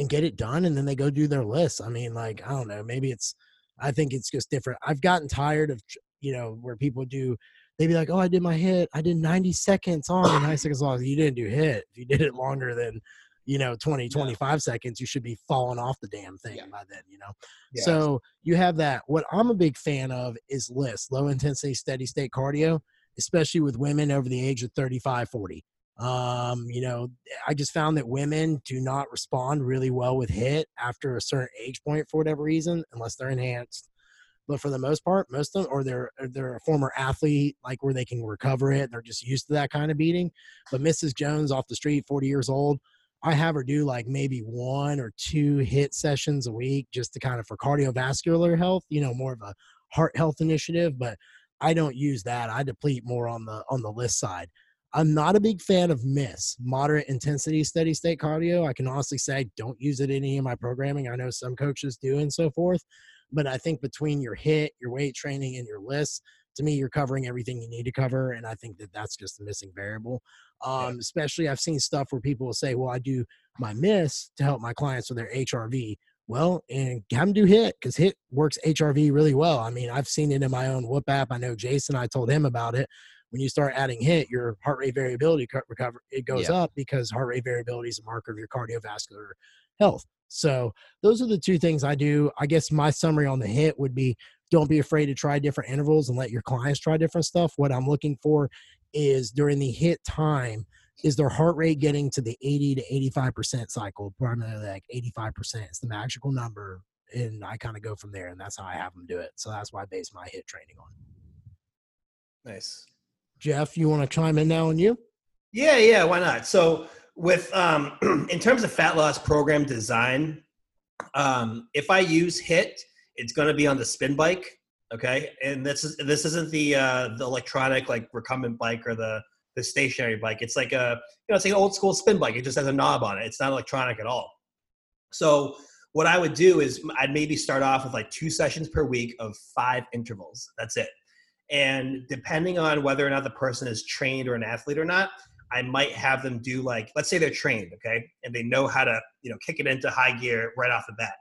and get it done and then they go do their LISS. I mean, like, I don't know, maybe it's I think it's just different. I've gotten tired of you know, where people do they'd be like, Oh, I did my hit, I did 90 seconds on and 90 seconds long. You didn't do hit. If you did it longer than you know 20 25 seconds you should be falling off the damn thing yeah. by then you know yeah. so you have that what i'm a big fan of is LISS low intensity steady state cardio especially with women over the age of 35 40 um, you know, I just found that women do not respond really well with hit after a certain age point for whatever reason, unless they're enhanced. But for the most part, most of them, or they're they're a former athlete, like where they can recover it. They're just used to that kind of beating. But Mrs. Jones off the street, 40 years old, I have her do like maybe one or two hit sessions a week just to kind of for cardiovascular health, you know, more of a heart health initiative. But I don't use that. I deplete more on the on the LISS side. I'm not a big fan of miss moderate intensity steady state cardio. I can honestly say don't use it in any of my programming. I know some coaches do and so forth, but I think between your hit, your weight training, and your LISS, to me, you're covering everything you need to cover, and I think that that's just a missing variable. Um. Especially, I've seen stuff where people will say, "Well, I do my miss to help my clients with their HRV." Well, and have them do hit because hit works HRV really well. I mean, I've seen it in my own Whoop app. I know Jason. I told him about it when you start adding hit, your heart rate variability recover it goes yeah. up because heart rate variability is a marker of your cardiovascular health. So those are the two things I do. I guess my summary on the hit would be don't be afraid to try different intervals and let your clients try different stuff. What I'm looking for is during the hit time, is their heart rate getting to the 80 to 85% cycle, primarily like 85% is the magical number and I kind of go from there, and that's how I have them do it. So that's why I base my hit training on. Nice. Jeff, you want to chime in now on you? Yeah, yeah, why not? So with um in terms of fat loss program design, um, if I use hit, it's gonna be on the spin bike. Okay. And this is this isn't the uh the electronic like recumbent bike or the the stationary bike. It's like a you know, it's like an old school spin bike. It just has a knob on it. It's not electronic at all. So what I would do is I'd maybe start off with like two sessions per week of five intervals. That's it. And depending on whether or not the person is trained or an athlete or not, I might have them do like, let's say they're trained, okay, and they know how to, you know, kick it into high gear right off the bat.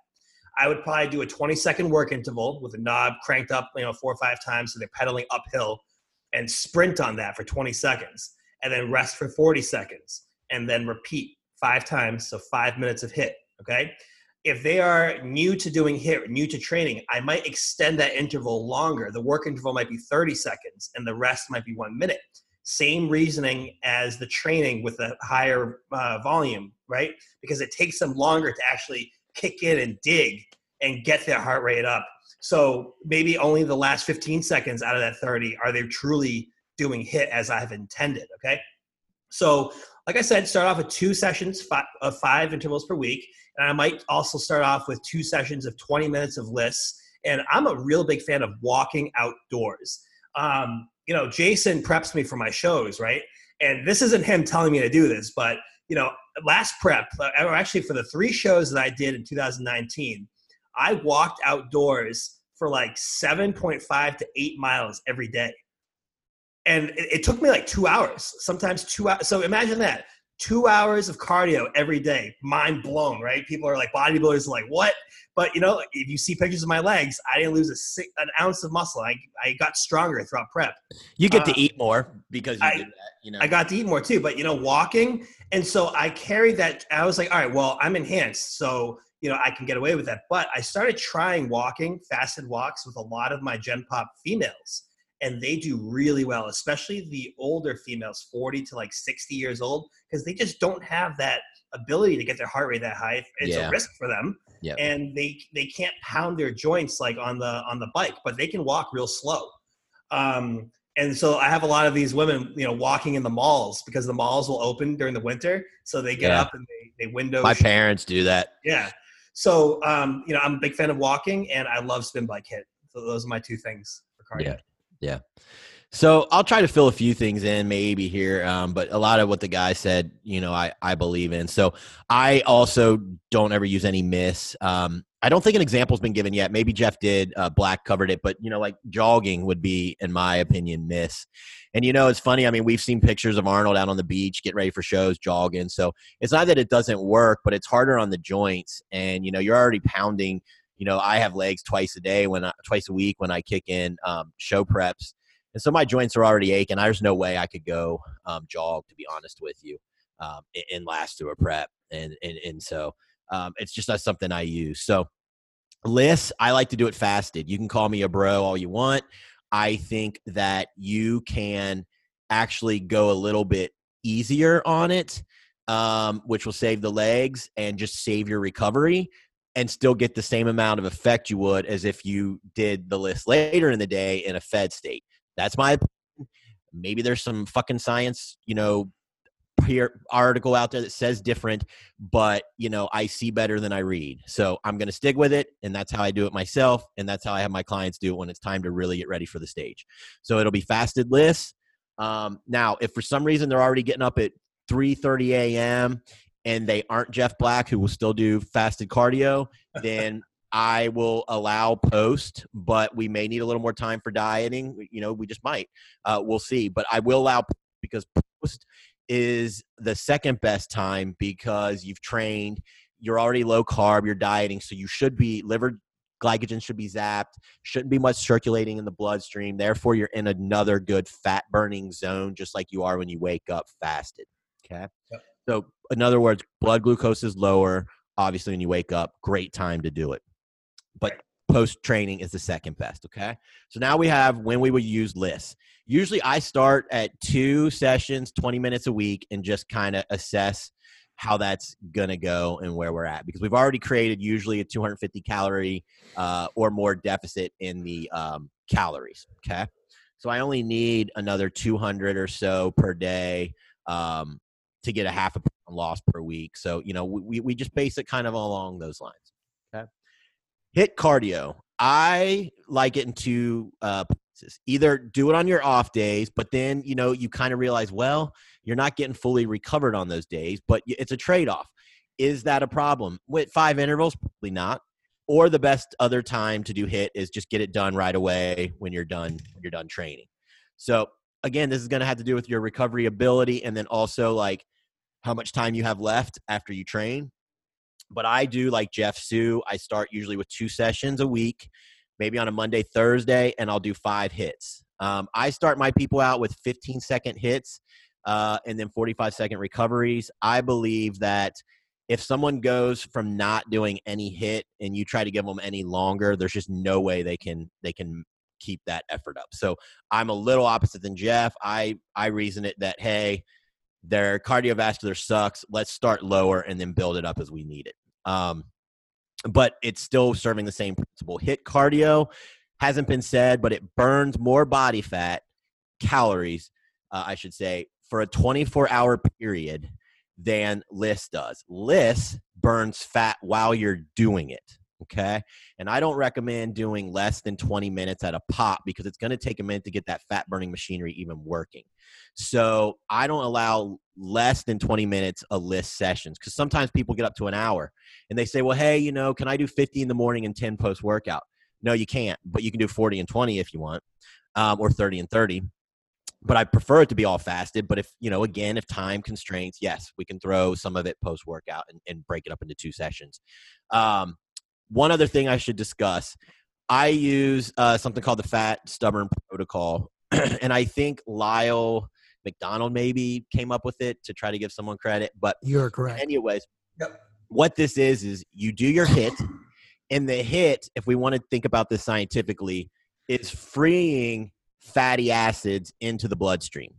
I would probably do a 20 second work interval with a knob cranked up, you know, four or five times so they're pedaling uphill and sprint on that for 20 seconds and then rest for 40 seconds and then repeat five times. So five minutes of hit, okay? If they are new to doing hit, new to training, I might extend that interval longer. The work interval might be 30 seconds and the rest might be one minute same reasoning as the training with a higher uh, volume, right? Because it takes them longer to actually kick in and dig and get their heart rate up. So maybe only the last 15 seconds out of that 30 are they truly doing hit as I've intended. Okay. So, like I said, start off with two sessions five, of five intervals per week. And I might also start off with two sessions of 20 minutes of LISS. And I'm a real big fan of walking outdoors. Um, you know, Jason preps me for my shows, right? And this isn't him telling me to do this, but you know, last prep, uh, or actually for the three shows that I did in 2019, I walked outdoors for like 7.5 to 8 miles every day. And it, it took me like two hours, sometimes two hours. So imagine that two hours of cardio every day. Mind blown, right? People are like, bodybuilders are like, what? But you know, if you see pictures of my legs, I didn't lose a an ounce of muscle. I, I got stronger throughout prep. You get to um, eat more because you I, did that. You know, I got to eat more too. But you know, walking, and so I carried that. I was like, all right, well, I'm enhanced, so you know, I can get away with that. But I started trying walking, fasted walks with a lot of my Gen Pop females and they do really well, especially the older females, 40 to like 60 years old, because they just don't have that ability to get their heart rate that high. It's yeah. a risk for them. Yep. And they they can't pound their joints like on the on the bike, but they can walk real slow. Um, and so I have a lot of these women, you know, walking in the malls because the malls will open during the winter. So they get yeah. up and they, they window. My parents do that. Yeah. So, um, you know, I'm a big fan of walking and I love spin bike hit. So those are my two things for cardio. Yeah. Yeah. So I'll try to fill a few things in maybe here, um, but a lot of what the guy said, you know, I, I believe in. So I also don't ever use any miss. Um, I don't think an example's been given yet. Maybe Jeff did. Uh, Black covered it, but you know, like jogging would be, in my opinion, miss. And you know, it's funny. I mean, we've seen pictures of Arnold out on the beach, getting ready for shows, jogging. So it's not that it doesn't work, but it's harder on the joints. And you know, you're already pounding you know, I have legs twice a day when I, twice a week when I kick in um, show preps, and so my joints are already aching. There's no way I could go um, jog, to be honest with you, um, and last through a prep, and and and so um, it's just not something I use. So LISS, I like to do it fasted. You can call me a bro all you want. I think that you can actually go a little bit easier on it, um, which will save the legs and just save your recovery and still get the same amount of effect you would as if you did the LISS later in the day in a fed state. That's my opinion. Maybe there's some fucking science, you know, here article out there that says different, but you know, I see better than I read. So I'm gonna stick with it, and that's how I do it myself, and that's how I have my clients do it when it's time to really get ready for the stage. So it'll be fasted LISS. Um, now, if for some reason they're already getting up at 3:30 a.m and they aren't Jeff Black, who will still do fasted cardio, then I will allow post, but we may need a little more time for dieting. You know, we just might. Uh, we'll see. But I will allow because post is the second best time because you've trained, you're already low carb, you're dieting, so you should be liver glycogen should be zapped, shouldn't be much circulating in the bloodstream. Therefore, you're in another good fat burning zone, just like you are when you wake up fasted. Okay. Yep. So, in other words, blood glucose is lower. Obviously, when you wake up, great time to do it. But post training is the second best. Okay. So now we have when we would use LISS. Usually, I start at two sessions, 20 minutes a week, and just kind of assess how that's gonna go and where we're at because we've already created usually a 250 calorie uh, or more deficit in the um, calories. Okay, so I only need another 200 or so per day um, to get a half a pound loss per week. So you know we we just base it kind of along those lines. Okay, hit cardio. I like it in two uh, places. Either do it on your off days, but then you know you kind of realize, well, you're not getting fully recovered on those days, but it's a trade off. Is that a problem with five intervals? Probably not. Or the best other time to do hit is just get it done right away when you're done when you're done training. So again, this is going to have to do with your recovery ability, and then also like how much time you have left after you train but I do like Jeff Su. I start usually with two sessions a week, maybe on a Monday, Thursday, and I'll do five hits. Um, I start my people out with 15 second hits uh, and then 45 second recoveries. I believe that if someone goes from not doing any hit and you try to give them any longer, there's just no way they can they can keep that effort up. So I'm a little opposite than Jeff. I I reason it that hey, their cardiovascular sucks. Let's start lower and then build it up as we need it. Um, but it's still serving the same principle. Hit cardio hasn't been said, but it burns more body fat, calories, uh, I should say, for a 24 hour period than LISS does. LISS burns fat while you're doing it. Okay. And I don't recommend doing less than 20 minutes at a pop because it's going to take a minute to get that fat burning machinery even working. So I don't allow less than 20 minutes of LISS sessions because sometimes people get up to an hour and they say, well, hey, you know, can I do 50 in the morning and 10 post workout? No, you can't, but you can do 40 and 20 if you want, um, or 30 and 30 but I prefer it to be all fasted. But if, you know, again, if time constraints, yes, we can throw some of it post workout and, and, break it up into two sessions. Um, one other thing I should discuss I use uh, something called the Fat Stubborn Protocol. and I think Lyle McDonald maybe came up with it to try to give someone credit. But you're correct. Anyways, yep. what this is, is you do your hit. and the hit, if we want to think about this scientifically, is freeing fatty acids into the bloodstream.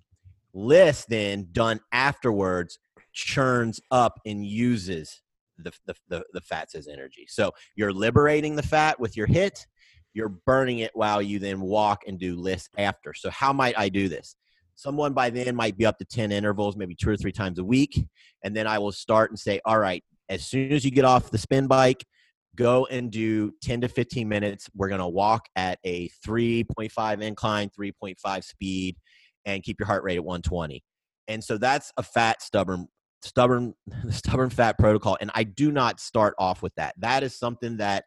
LISS then done afterwards churns up and uses the, the, the, the fats as energy. So you're liberating the fat with your hit, you're burning it while you then walk and do LISS after. So how might I do this? Someone by then might be up to 10 intervals, maybe two or three times a week. And then I will start and say, all right, as soon as you get off the spin bike, go and do 10 to 15 minutes. We're going to walk at a 3.5 incline, 3.5 speed, and keep your heart rate at 120. And so that's a fat, stubborn stubborn stubborn fat protocol and i do not start off with that. That is something that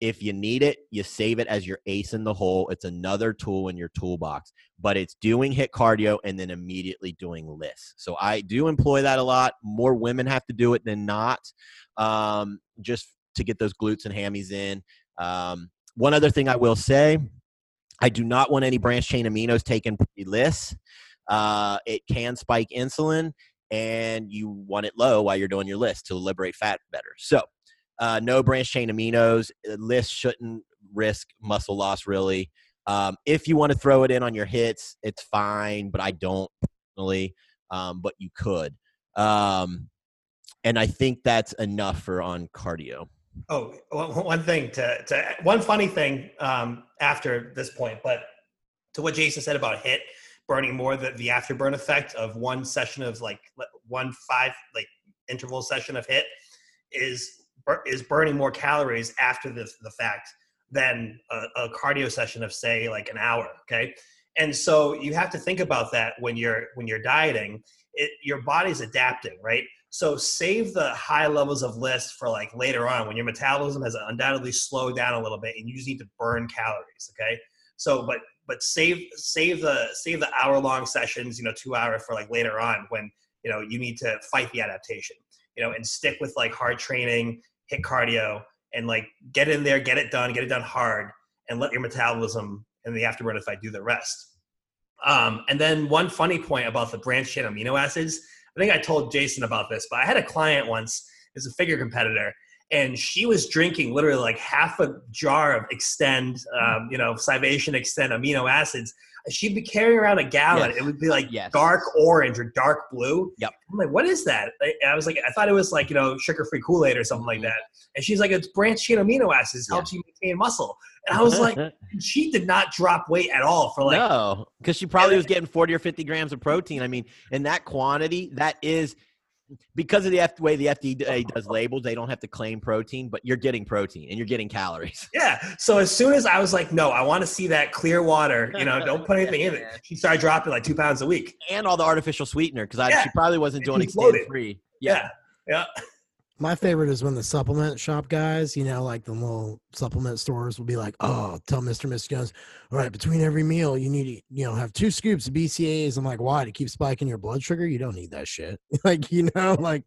if you need it you save it as your ace in the hole. It's another tool in your toolbox but it's doing hit cardio and then immediately doing LISS so i do employ that a lot. More women have to do it than not um, just to get those glutes and hammies in. Um, one other thing i will say i do not want any branch chain aminos taken pre-LISS uh, it can spike insulin and you want it low while you're doing your LISS to liberate fat better. So, uh, no branch chain aminos. Uh, LISS shouldn't risk muscle loss really. Um, if you want to throw it in on your hits, it's fine, but I don't personally. Um, but you could. Um, and I think that's enough for on cardio. Oh, one thing to, to one funny thing um, after this point, but to what Jason said about hit, burning more the, the afterburn effect of one session of like one five like interval session of hit is is burning more calories after the, the fact than a, a cardio session of say like an hour okay? And so you have to think about that when you're when you're dieting it, your body's adapting right? So save the high levels of LISS for like later on when your metabolism has undoubtedly slowed down a little bit and you just need to burn calories okay? So but but save save the save the hour long sessions you know two hours for like later on when you know you need to fight the adaptation you know and stick with like hard training hit cardio and like get in there get it done get it done hard and let your metabolism and the afterburn effect do the rest. Um, and then one funny point about the branched chain amino acids i think i told jason about this but i had a client once as a figure competitor and she was drinking literally like half a jar of Xtend um, you know Scivation Xtend amino acids she'd be carrying around a gallon. Yes. It would be like Yes. dark orange or dark blue. Yep. I'm like, what is that? And I was like, I thought it was like you know sugar free Kool Aid or something like Mhm. that. And she's like, it's branched chain amino acids Yeah. helps you maintain muscle. And I was like, she did not drop weight at all for like no, because she probably was getting 40 or 50 grams of protein. I mean, in that quantity, that is because of the F- way the FDA does labels, they don't have to claim protein, but you're getting protein and you're getting calories. Yeah. So as soon as I was like, no, I want to see that clear water, you know, don't put anything in it. She started dropping like two pounds a week. And all the artificial sweetener because Yeah. she probably wasn't And doing she's Xtend loaded. free. Yeah. Yeah. My favorite is when the supplement shop guys, you know, like the little supplement stores will be like, oh, tell Mr. Mr. Jones, all right, between every meal, you need to, you know, have two scoops of BCAAs. I'm like, why? To keep spiking your blood sugar? You don't need that shit. like, you know, like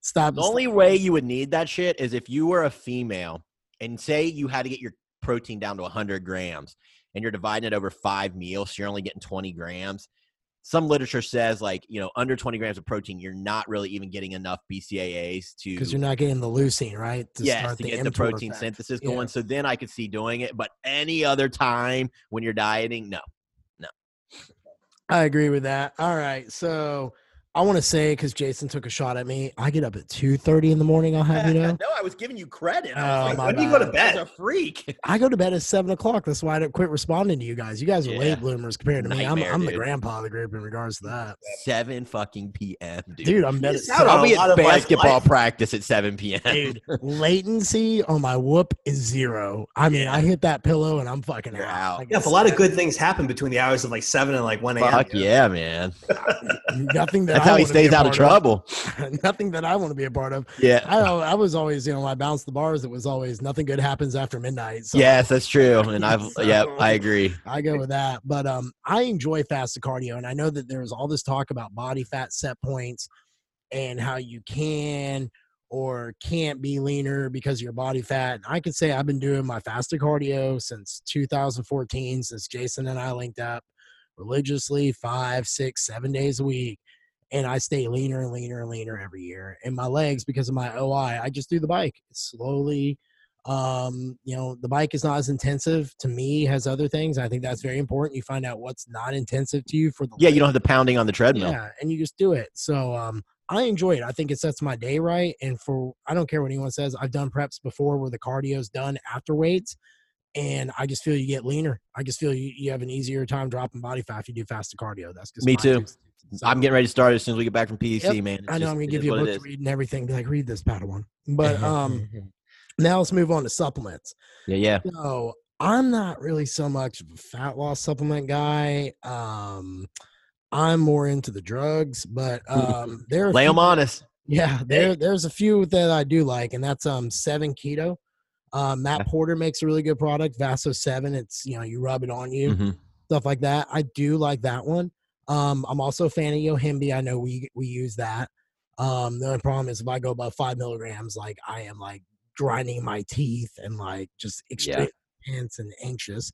stop. The only way you would need that shit is if you were a female and say you had to get your protein down to 100 grams and you're dividing it over five meals, so you're only getting 20 grams. Some literature says, like, you know, under 20 grams of protein, you're not really even getting enough BCAAs to. because you're not getting the leucine, right? To yes, start to get the protein effect. synthesis Yeah. going. So then I could see doing it. But any other time when you're dieting, no no. I agree with that. All right. So I want to say, because Jason took a shot at me, I get up at 2.30 in the morning, I'll have you know. no, I was giving you credit. I Oh, was my like, when do you go to bed? is a freak. I go to bed at seven o'clock. That's why I don't quit responding to you guys. You guys are Yeah. late bloomers compared to me. I'm, I'm the grandpa of the group in regards to that. 7 fucking p.m., dude. Dude, I'm bed at seven. I'll be at basketball life. practice at 7 p.m. Dude, latency on my whoop is zero. I mean, I hit that pillow and I'm fucking You're out. out. Like, Yeah, a lot of good things happen between the hours of like seven and like one a.m. Fuck yeah, man. nothing that That's how he wanna be a stays out of trouble. nothing that I want to be a part of. Yeah. I I was always, you know, when I bounced the bars, it was always nothing good happens after midnight. So Yes, that's true. And I've, So- yep, I agree. I go with that. But um, I enjoy fasted cardio, and I know that there's all this talk about body fat set points and how you can or can't be leaner because of your body fat. And I can say I've been doing my fasted cardio since 2014, since Jason and I linked up religiously five, six, seven days a week. And I stay leaner and leaner and leaner every year. And my legs, because of my OI, I just do the bike slowly, um you know the bike is not as intensive to me has other things i think that's very important you find out what's not intensive to you for the Yeah, you don't have the pounding on the treadmill. yeah and you just do it so um i enjoy it i think it sets my day right and for i don't care what anyone says i've done preps before where the cardio's done after weights and i just feel you get leaner i just feel you, you have an easier time dropping body fat if you do faster cardio that's just Me too. cents. I'm getting ready to start as soon as we get back from PEC, Yep, man. It's I know just- I'm gonna give you a book to read and everything. Be like, read this, Padawan. But um, now let's move on to supplements. Yeah, yeah. So I'm not really so much of a fat loss supplement guy. Um, I'm more into the drugs, but um, there are Lay them us. Yeah, there there's a few that I do like, and that's um seven keto. Um, Matt Yeah. Porter makes a really good product, Vaso Seven. It's you know you rub it on you, Mhm. stuff like that. I do like that one. Um, I'm also a fan of Yohimbe. I know we we use that. Um, the only problem is if I go above five milligrams, like I am like grinding my teeth and like just extreme tense and anxious.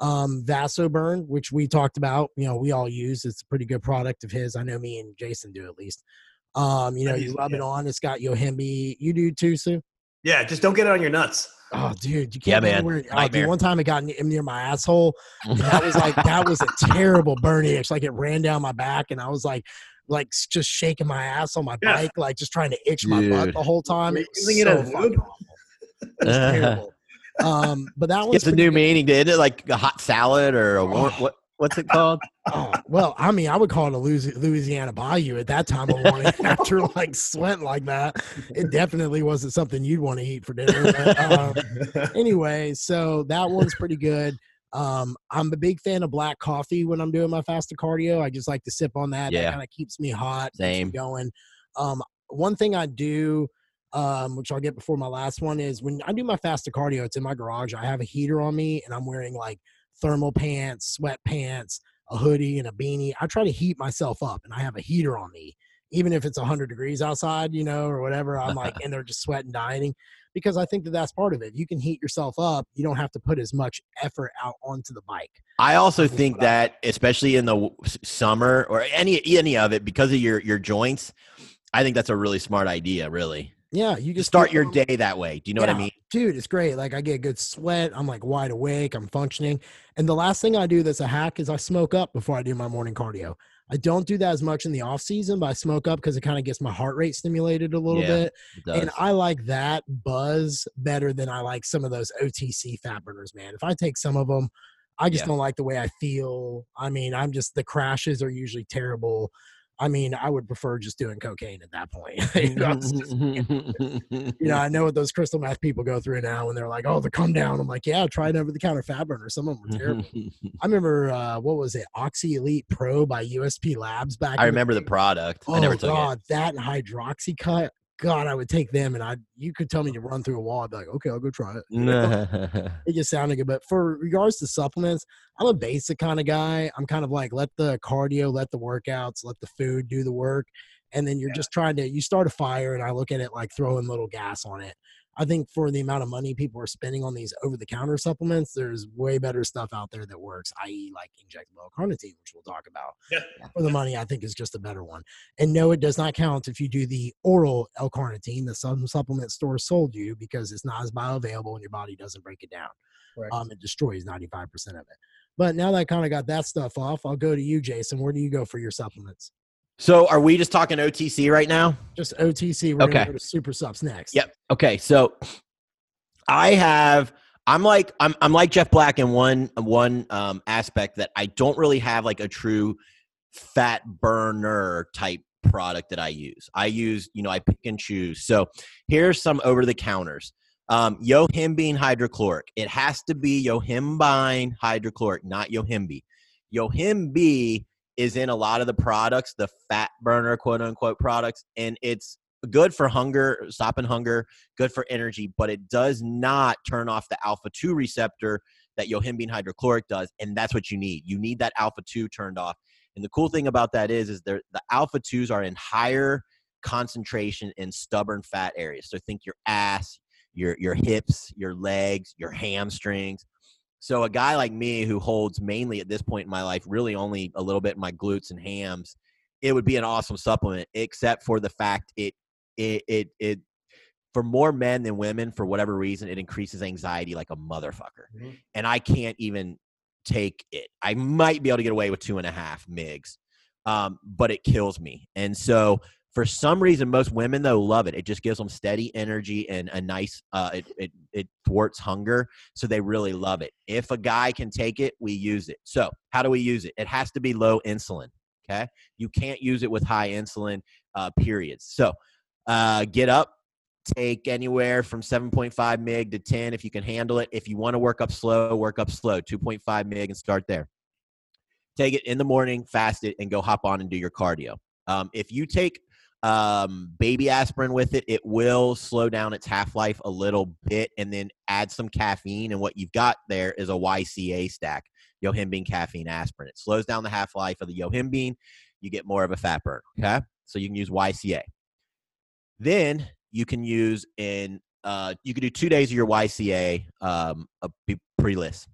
Um, Vaso Burn, which we talked about, you know, we all use. It's a pretty good product of his. I know me and Jason do at least. Um, you know, you used it, rub it on. It's got Yohimbe. You do too, Su. Yeah, just don't get it on your nuts. Oh, dude, you Yeah, can't. man. remember Where, oh, dude, one time it got near my asshole. And that was like that was a terrible burn itch. Like it ran down my back, and I was like, like just shaking my ass on my Yeah. bike, like just trying to itch my butt the whole time. It was using it so fucking awful. It was terrible. Um, but that was It's a new meaning. Isn't it like a hot salad or a warm, what? What's it called? Oh, well, I mean, I would call it a Louisiana Bayou at that time of morning after like sweating like that. It definitely wasn't something you'd want to eat for dinner. But, um, anyway, so that one's pretty good. Um, I'm a big fan of black coffee when I'm doing my fasted cardio. I just like to sip on that. Yeah. That kind of keeps me hot, keeps me Same. going. Um, one thing I do, um, which I'll get before my last one, is when I do my fasted cardio, it's in my garage. I have a heater on me, and I'm wearing like thermal pants, sweatpants, a hoodie, and a beanie. I try to heat myself up, and I have a heater on me, even if it's 100 degrees outside, you know, or whatever. I'm like in there just sweating, dieting, because I think that that's part of it. You can heat yourself up. You don't have to put as much effort out onto the bike. I also That's think what I- that, especially in the summer or any any of it, because of your your joints, I think that's a really smart idea. Really, Yeah, you just start your day that way. Do you know what I mean? Dude, it's great. Like I get a good sweat. I'm like wide awake. I'm functioning. And the last thing I do that's a hack is I smoke up before I do my morning cardio. I don't do that as much in the off season, but I smoke up because it kind of gets my heart rate stimulated a little Yeah, bit. And I like that buzz better than I like some of those OTC fat burners, man. If I take some of them, I just Yeah. don't like the way I feel. I mean, I'm just the crashes are usually terrible. I mean, I would prefer just doing cocaine at that point. you, know, just- you know, I know what those crystal meth people go through now when they're like, "Oh, the come down." I'm like, "Yeah, try an over the counter fat burner. Some of them were terrible." I remember uh, what was it, Oxy Elite Pro by USP Labs back. I remember the day. product. Oh I never took God, that and Hydroxycut. God, I would take them, and I you could tell me to run through a wall. I'd be like, okay, I'll go try it. it. Oh, it just sounded good. But for regards to supplements, I'm a basic kind of guy. I'm kind of like let the cardio, let the workouts, let the food do the work, and then you're Yeah. just trying to you start a fire, and I look at it like throwing little gas on it. I think for the amount of money people are spending on these over the counter supplements, there's way better stuff out there that works, i.e., like injectable carnitine, which we'll talk about. Yeah. For the money, I think is just a better one. And no, it does not count if you do the oral L-carnitine that some supplement store sold you because it's not as bioavailable and your body doesn't break it down. Correct. Um, it destroys 95% of it. But now that I kind of got that stuff off, I'll go to you, Jason. Where do you go for your supplements? So, are we just talking OTC right now? Just OTC. We're Okay. go to super subs next. Yep. Okay. So I have I'm like I'm I'm like Jeff Black in one one um aspect that I don't really have like a true fat burner type product that I use. I use, you know, I pick and choose. So here's some over the counters. Um, Yohimbine hydrochloric. It has to be Yohimbine hydrochloric, not Yohimbe. Yohimbe is in a lot of the products, the fat burner quote unquote products, and it's good for hunger, stopping hunger, good for energy, but it does not turn off the alpha 2 receptor that yohimbine hydrochloric does. And that's what you need. You need that alpha 2 turned off. And the cool thing about that is, is the alpha 2s are in higher concentration in stubborn fat areas. So think your ass, your, your hips, your legs, your hamstrings. So a guy like me who holds mainly at this point in my life, really only a little bit in my glutes and hams, it would be an awesome supplement, except for the fact it it it it for more men than women for whatever reason it increases anxiety like a motherfucker Mhm. and i can't even take it i might be able to get away with two and a half migs um, but it kills me and so for some reason most women though love it it just gives them steady energy and a nice uh, it, it it thwarts hunger so they really love it if a guy can take it we use it so how do we use it it has to be low insulin okay you can't use it with high insulin uh, periods so uh, get up, take anywhere from 7.5 mig to 10 if you can handle it. If you want to work up slow, work up slow, 2.5 mig and start there. Take it in the morning, fast it, and go hop on and do your cardio. Um, if you take um, baby aspirin with it, it will slow down its half life a little bit and then add some caffeine. And what you've got there is a YCA stack, yohimbine caffeine aspirin. It slows down the half life of the yohimbine. You get more of a fat burn. Okay. So you can use YCA. Then you can use in uh, you can do two days of your YCA um, a pre-LISS.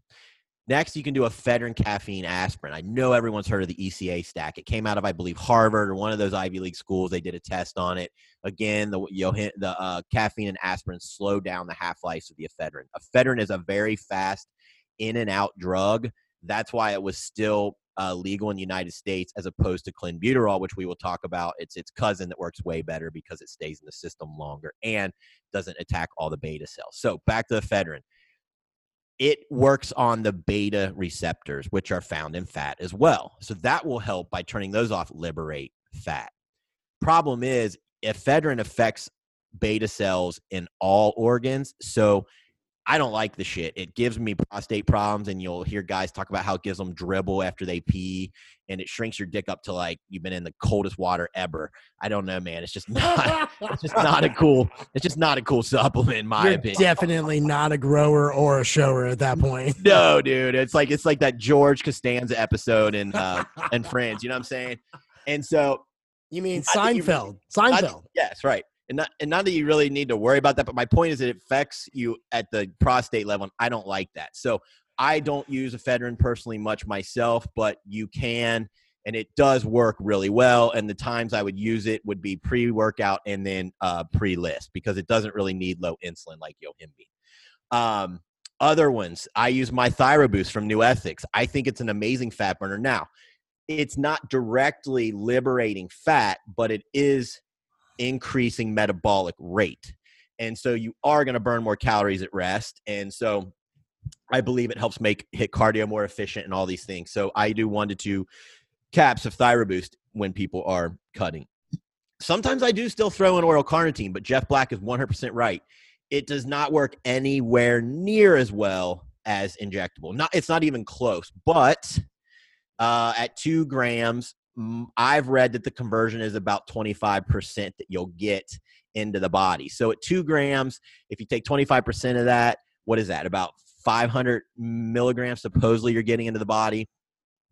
Next, you can do a ephedrine caffeine aspirin. I know everyone's heard of the ECA stack. It came out of, I believe, Harvard or one of those Ivy League schools. They did a test on it. Again, the Yohin, the uh, caffeine and aspirin slow down the half life of the ephedrine. Ephedrine is a very fast in and out drug. That's why it was still uh, legal in the United States as opposed to clenbuterol, which we will talk about. It's its cousin that works way better because it stays in the system longer and doesn't attack all the beta cells. So back to ephedrine. It works on the beta receptors, which are found in fat as well. So that will help by turning those off, liberate fat. Problem is, ephedrine affects beta cells in all organs. So I don't like the shit. It gives me prostate problems, and you'll hear guys talk about how it gives them dribble after they pee, and it shrinks your dick up to like you've been in the coldest water ever. I don't know, man. It's just not. it's just not a cool. It's just not a cool supplement, in my You're opinion. definitely not a grower or a shower at that point. no, dude. It's like it's like that George Costanza episode in uh, and Friends. You know what I'm saying? And so You mean you- Seinfeld? I- Seinfeld. yes, right. And not, and not that you really need to worry about that, but my point is it affects you at the prostate level. And I don't like that. So I don't use ephedrine personally much myself, but you can and it does work really well. And the times I would use it would be pre workout and then uh, pre LISS because it doesn't really need low insulin like Yohimbe. Um, other ones, I use my ThyroBoost from New Ethics. I think it's an amazing fat burner. Now, it's not directly liberating fat, but it is increasing metabolic rate. And so you are going to burn more calories at rest. And so I believe it helps make HIIT cardio more efficient and all these things. So I do one to two caps of ThyroBoost when people are cutting. Sometimes I do still throw in oral carnitine, but Jeff Black is 100% right. It does not work anywhere near as well as injectable. Not it's not even close. But uh, at two grams, I've read that the conversion is about 25% that you'll get into the body. So at two grams, if you take 25% of that, what is that? About 500 milligrams supposedly you're getting into the body.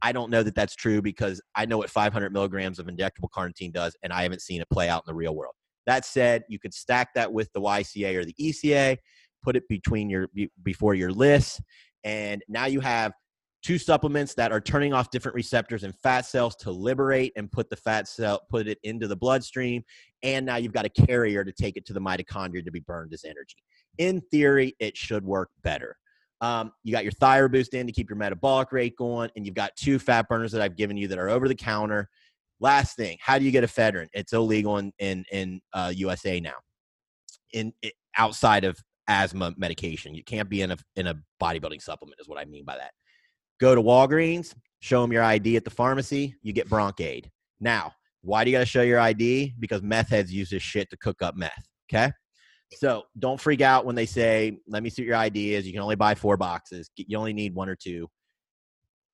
I don't know that that's true because I know what 500 milligrams of injectable carnitine does, and I haven't seen it play out in the real world. That said, you could stack that with the YCA or the ECA, put it between your before your lists, and now you have two supplements that are turning off different receptors in fat cells to liberate and put the fat cell put it into the bloodstream. And now you've got a carrier to take it to the mitochondria to be burned as energy. In theory it should work better. Um, you got your ThyroBoost in to keep your metabolic rate going and you've got two fat burners that i've given you that are over the counter. Last thing how do you get a ephedrine it's illegal in in, in uh, usa now. In outside of asthma medication. You can't be in a in a bodybuilding supplement is what i mean by that Go to Walgreens, show them your ID at the pharmacy, you get Bronkaid. Now, why do you got to show your ID? Because meth heads use this shit to cook up meth. Okay. So don't freak out when they say, let me see what your ID is. You can only buy four boxes. You only need one or two.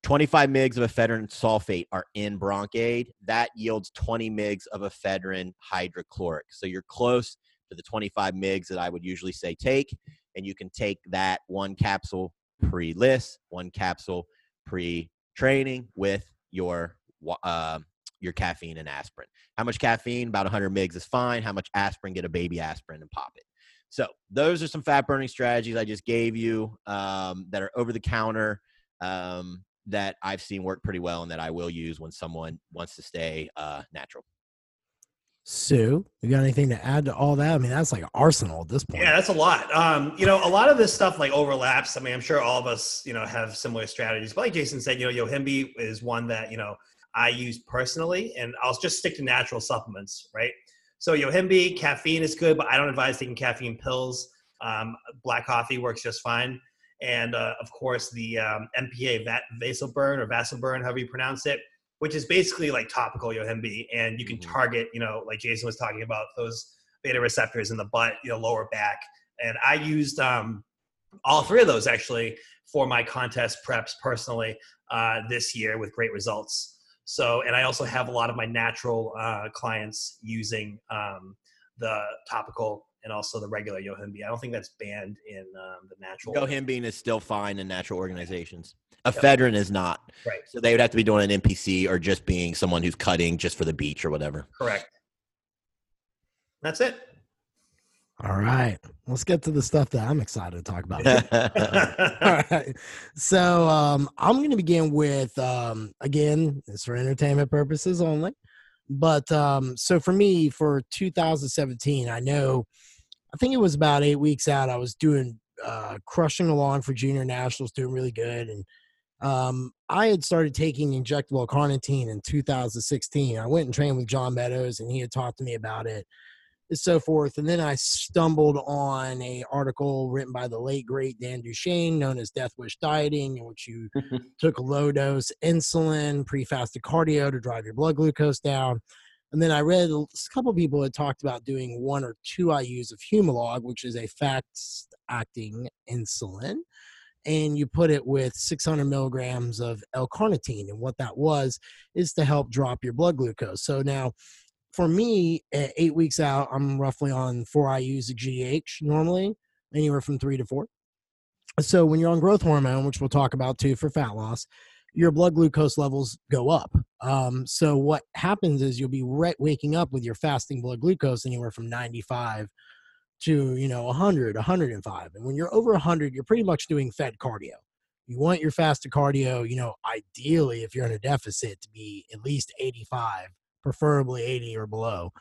25 mgs of ephedrine sulfate are in Bronkaid. That yields 20 mgs of ephedrine hydrochloric. So you're close to the 25 mgs that I would usually say take. And you can take that one capsule pre LISS, one capsule pre training with your uh, your caffeine and aspirin. How much caffeine? About 100 mgs is fine. How much aspirin? Get a baby aspirin and pop it. So those are some fat burning strategies I just gave you um, that are over the counter um, that I've seen work pretty well and that I will use when someone wants to stay uh, natural. Su, you got anything to add to all that? I mean, that's like arsenal at this point. Yeah, that's a lot. Um, you know, a lot of this stuff like overlaps. I mean, I'm sure all of us, you know, have similar strategies. But like Jason said, you know, Yohimbe is one that, you know, I use personally, and I'll just stick to natural supplements, right? So Yohimbe, caffeine is good, but I don't advise taking caffeine pills. Um, black coffee works just fine. And uh, of course, the um, MPA, that Vasoburn or Vasoburn, however you pronounce it, which is basically like topical yohimbe and you can mm-hmm. target you know like jason was talking about those beta receptors in the butt you know lower back. And i used um, all three of those actually for my contest preps personally uh, this year with great results. So and i also have a lot of my natural uh, clients using um, the topical and also the regular yohimbe i don't think that's banned in um, the natural. Yohimbe is still fine in natural organizations Ephedrine is not. Right. So they would have to be doing an NPC or just being someone who's cutting just for the beach or whatever. Correct. That's it. All right. Let's get to the stuff that I'm excited to talk about. All right. So um, I'm going to begin with, um, again, it's for entertainment purposes only. But um, so for me, for 2017, I know, I think it was about eight weeks out, I was doing, uh, crushing along for junior nationals, doing really good. And um, I had started taking injectable carnitine in 2016. I went and trained with John Meadows, and he had talked to me about it, and so forth. And then I stumbled on a article written by the late great Dan Duchaine, known as Death Wish Dieting, in which you took low dose insulin, pre-fasted cardio to drive your blood glucose down. And then I read a couple people had talked about doing one or two IUs of Humalog, which is a fast-acting insulin and you put it with 600 milligrams of L-carnitine. And what that was is to help drop your blood glucose. So now, for me, at eight weeks out, I'm roughly on four IUs of GH normally, anywhere from three to four. So when you're on growth hormone, which we'll talk about too for fat loss, your blood glucose levels go up. Um, so what happens is you'll be re- waking up with your fasting blood glucose anywhere from 95 to you know 100 105 and when you're over 100 you're pretty much doing fed cardio you want your fasted cardio, you know, ideally if you're in a deficit to be at least 85, preferably 80 or below.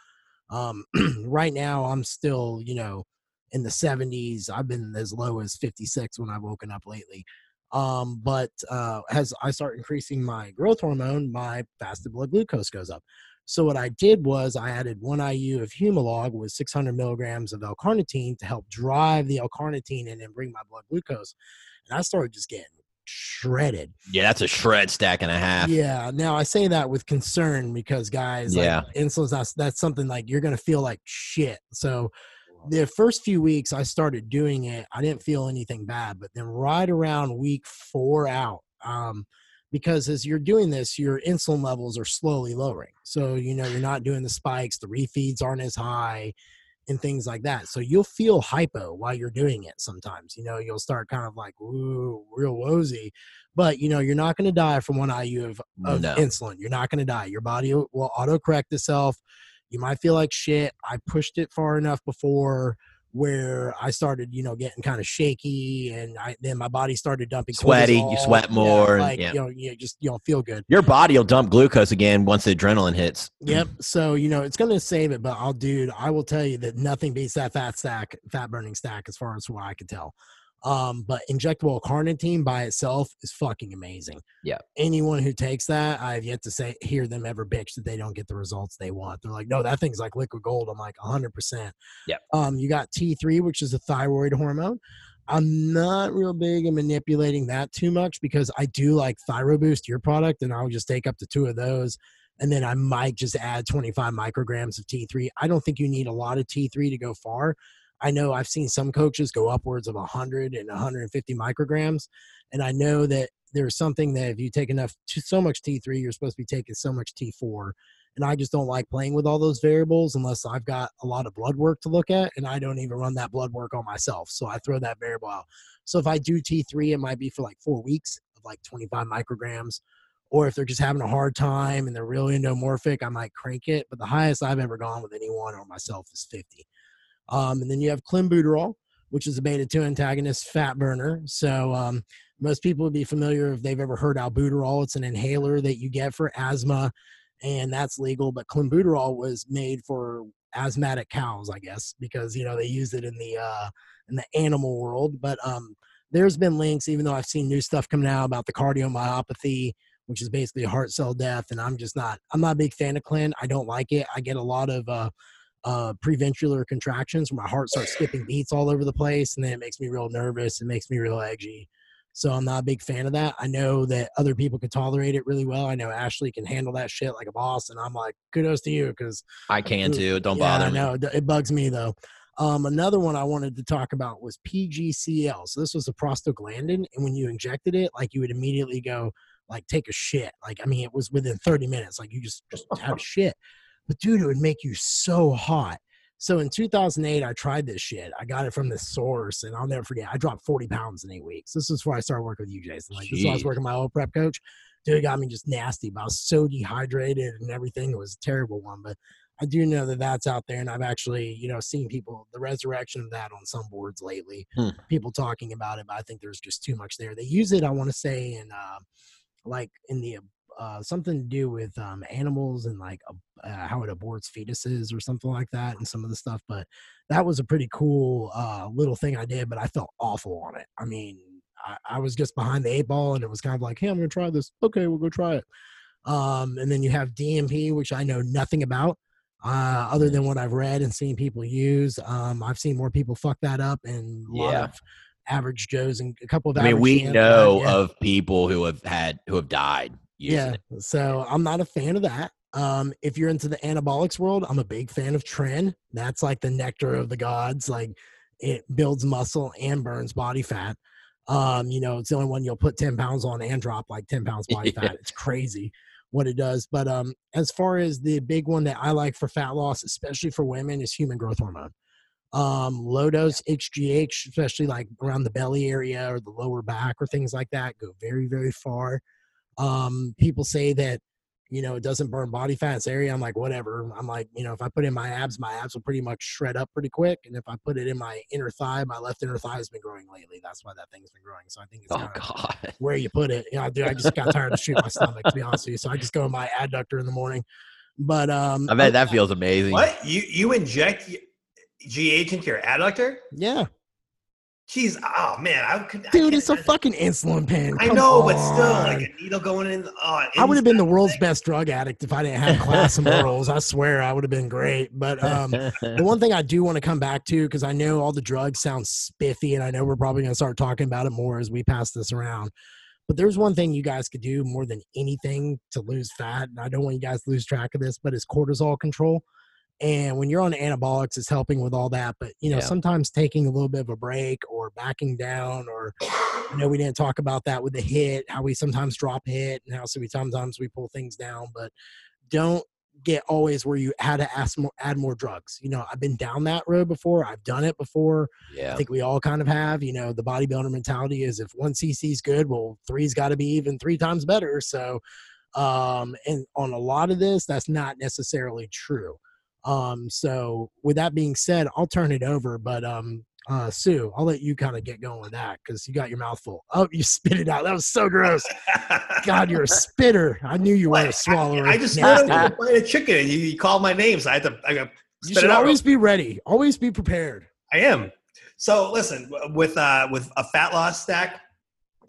Um, right now I'm still, you know, in the 70s. I've been as low as 56 when I've woken up lately. Um, but uh, as I start increasing my growth hormone, my fasted blood glucose goes up. So what I did was I added one IU of Humalog with 600 milligrams of L-carnitine to help drive the L-carnitine in and bring my blood glucose. And I started just getting shredded. Yeah, that's a shred stack and a half. Yeah. Now I say that with concern because guys, Yeah. like, insulin's not, that's something like you're gonna feel like shit. So the first few weeks I started doing it, I didn't feel anything bad, but then right around week four out, um, because as you're doing this, your insulin levels are slowly lowering. So you know you're not doing the spikes, the refeeds aren't as high, and things like that. So you'll feel hypo while you're doing it. Sometimes you know you'll start kind of like ooh, real woozy, but you know you're not going to die from one IU of, of No. insulin. You're not going to die. Your body will, will auto correct itself. You might feel like shit. I pushed it far enough before where I started, you know, getting kind of shaky, and I then my body started dumping Sweaty, you sweat more, like yeah. you know, you just you don't feel good. Your body will dump glucose again once the adrenaline hits. Yep. So you know it's going to save it, but I'll, dude, I will tell you that nothing beats that fat stack, fat burning stack, as far as what I can tell. Um, but injectable carnitine by itself is fucking amazing. Yeah. Anyone who takes that, I've yet to say hear them ever bitch that they don't get the results they want. They're like, no, that thing's like liquid gold. I'm like, hundred percent. Yeah. Um, you got T3, which is a thyroid hormone. I'm not real big in manipulating that too much because I do like ThyroBoost, your product, and I'll just take up to two of those and then I might just add 25 micrograms of T3. I don't think you need a lot of T3 to go far. I know I've seen some coaches go upwards of 100 and 150 micrograms, and I know that there's something that if you take enough so much T3, you're supposed to be taking so much T4. And I just don't like playing with all those variables unless I've got a lot of blood work to look at, and I don't even run that blood work on myself. So I throw that variable out. So if I do T3, it might be for like four weeks of like 25 micrograms or if they're just having a hard time and they're really endomorphic, I might crank it. But the highest I've ever gone with anyone or myself is 50. Um, and then you have clenbuterol, which is a beta 2 antagonist fat burner. So um, most people would be familiar if they've ever heard albuterol. It's an inhaler that you get for asthma, and that's legal. But clenbuterol was made for asthmatic cows, I guess, because you know they use it in the uh, in the animal world. But um, there's been links, even though I've seen new stuff coming out about the cardiomyopathy which is basically heart cell death. And I'm just not, I'm not a big fan of Clen. I don't like it. I get a lot of uh, uh, preventricular contractions where my heart starts skipping beats all over the place. And then it makes me real nervous. It makes me real edgy. So I'm not a big fan of that. I know that other people can tolerate it really well. I know Ashley can handle that shit like a boss. And I'm like, kudos to you because I can too. Don't yeah, bother I me. know it bugs me though. Um, another one I wanted to talk about was PGCL. So this was a prostaglandin, and when you injected it, like you would immediately go like take a shit. Like I mean, it was within 30 minutes. Like you just just have a shit. But dude, it would make you so hot. So in 2008, I tried this shit. I got it from the source, and I'll never forget. I dropped 40 pounds in eight weeks. This is before I started working with you, Jason. Like this is when I was working with my old prep coach. Dude, it got me just nasty. But I was so dehydrated and everything. It was a terrible one. But I do know that that's out there, and I've actually, you know, seen people the resurrection of that on some boards lately. Hmm. People talking about it, but I think there's just too much there. They use it, I want to say, in uh, like in the uh, something to do with um, animals and like uh, how it aborts fetuses or something like that, and some of the stuff. But that was a pretty cool uh, little thing I did, but I felt awful on it. I mean, I, I was just behind the eight ball, and it was kind of like, hey, I'm gonna try this. Okay, we'll go try it. Um, and then you have DNP, which I know nothing about uh, other than what I've read and seen people use. Um, I've seen more people fuck that up and a lot Yeah. of average Joes and a couple of I mean, we know of people who have had who have died yeah. it. So I'm not a fan of that. Um, if you're into the anabolics world, I'm a big fan of Tren. That's like the nectar of the gods. Like it builds muscle and burns body fat. Um, you know, it's the only one you'll put 10 pounds on and drop like 10 pounds body fat. It's crazy what it does. But um, as far as the big one that I like for fat loss, especially for women, is human growth hormone. Um, low dose HGH, especially like around the belly area or the lower back or things like that, go very, very far. Um, people say that You know, it doesn't burn body fat. It's area. I'm like, whatever. I'm like, you know, if I put in my abs, my abs will pretty much shred up pretty quick. And if I put it in my inner thigh, my left inner thigh has been growing lately. That's why that thing's been growing. So I think it's Oh God. where you put it. You know, dude, I just got tired of shooting my stomach, to be honest with you. So I just go in my adductor in the morning. But um I bet that feels amazing. What you you inject GH into your adductor? yeah. Jeez, oh man, I could. Dude, can't it's a fucking insulin pen. I Come know, but still, on. like a needle going in. Oh, I would have been the world's thing. best drug addict if I didn't have class and morals. I swear I would have been great. But um, the one thing I do want to come back to, because I know all the drugs sound spiffy, and I know we're probably going to start talking about it more as we pass this around. But there's one thing you guys could do more than anything to lose fat. And I don't want you guys to lose track of this, but it's cortisol control. And when you're on anabolics, it's helping with all that. But you know, Yeah. sometimes taking a little bit of a break or backing down, or I know we didn't talk about that with the hit, how we sometimes drop hit and how so we sometimes we pull things down, but don't get always where you had to ask more, add more drugs. You know, I've been down that road before. I've done it before. I think we all kind of have. You know, the bodybuilder mentality is if one CC is good, well, three's got to be even three times better. So, um, and on a lot of this, that's not necessarily true. Um, so with that being said, I'll turn it over. But um, uh, Su, I'll let you kind of get going with that because you got your mouth full. Oh, you spit it out. That was so gross. God, you're a spitter. I knew you were a swallower. I, I just Nasty. wanted to find a chicken, and you, you called my name, so I had to. I got You spit should it out. always be ready. Always be prepared. I am. So listen, with uh with a fat loss stack,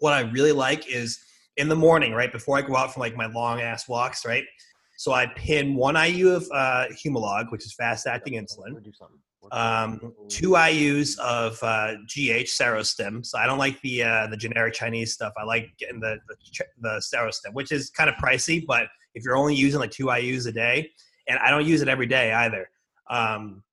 what I really like is in the morning, right before I go out for like my long ass walks, right. So I pin one IU of uh, Humalog, which is fast acting insulin, um, two IUs of uh, GH Serostim. So I don't like the uh, the generic Chinese stuff. I like getting the the, the Serostim, which is kind of pricey, but if you're only using like two IUs a day, and I don't use it every day either, um,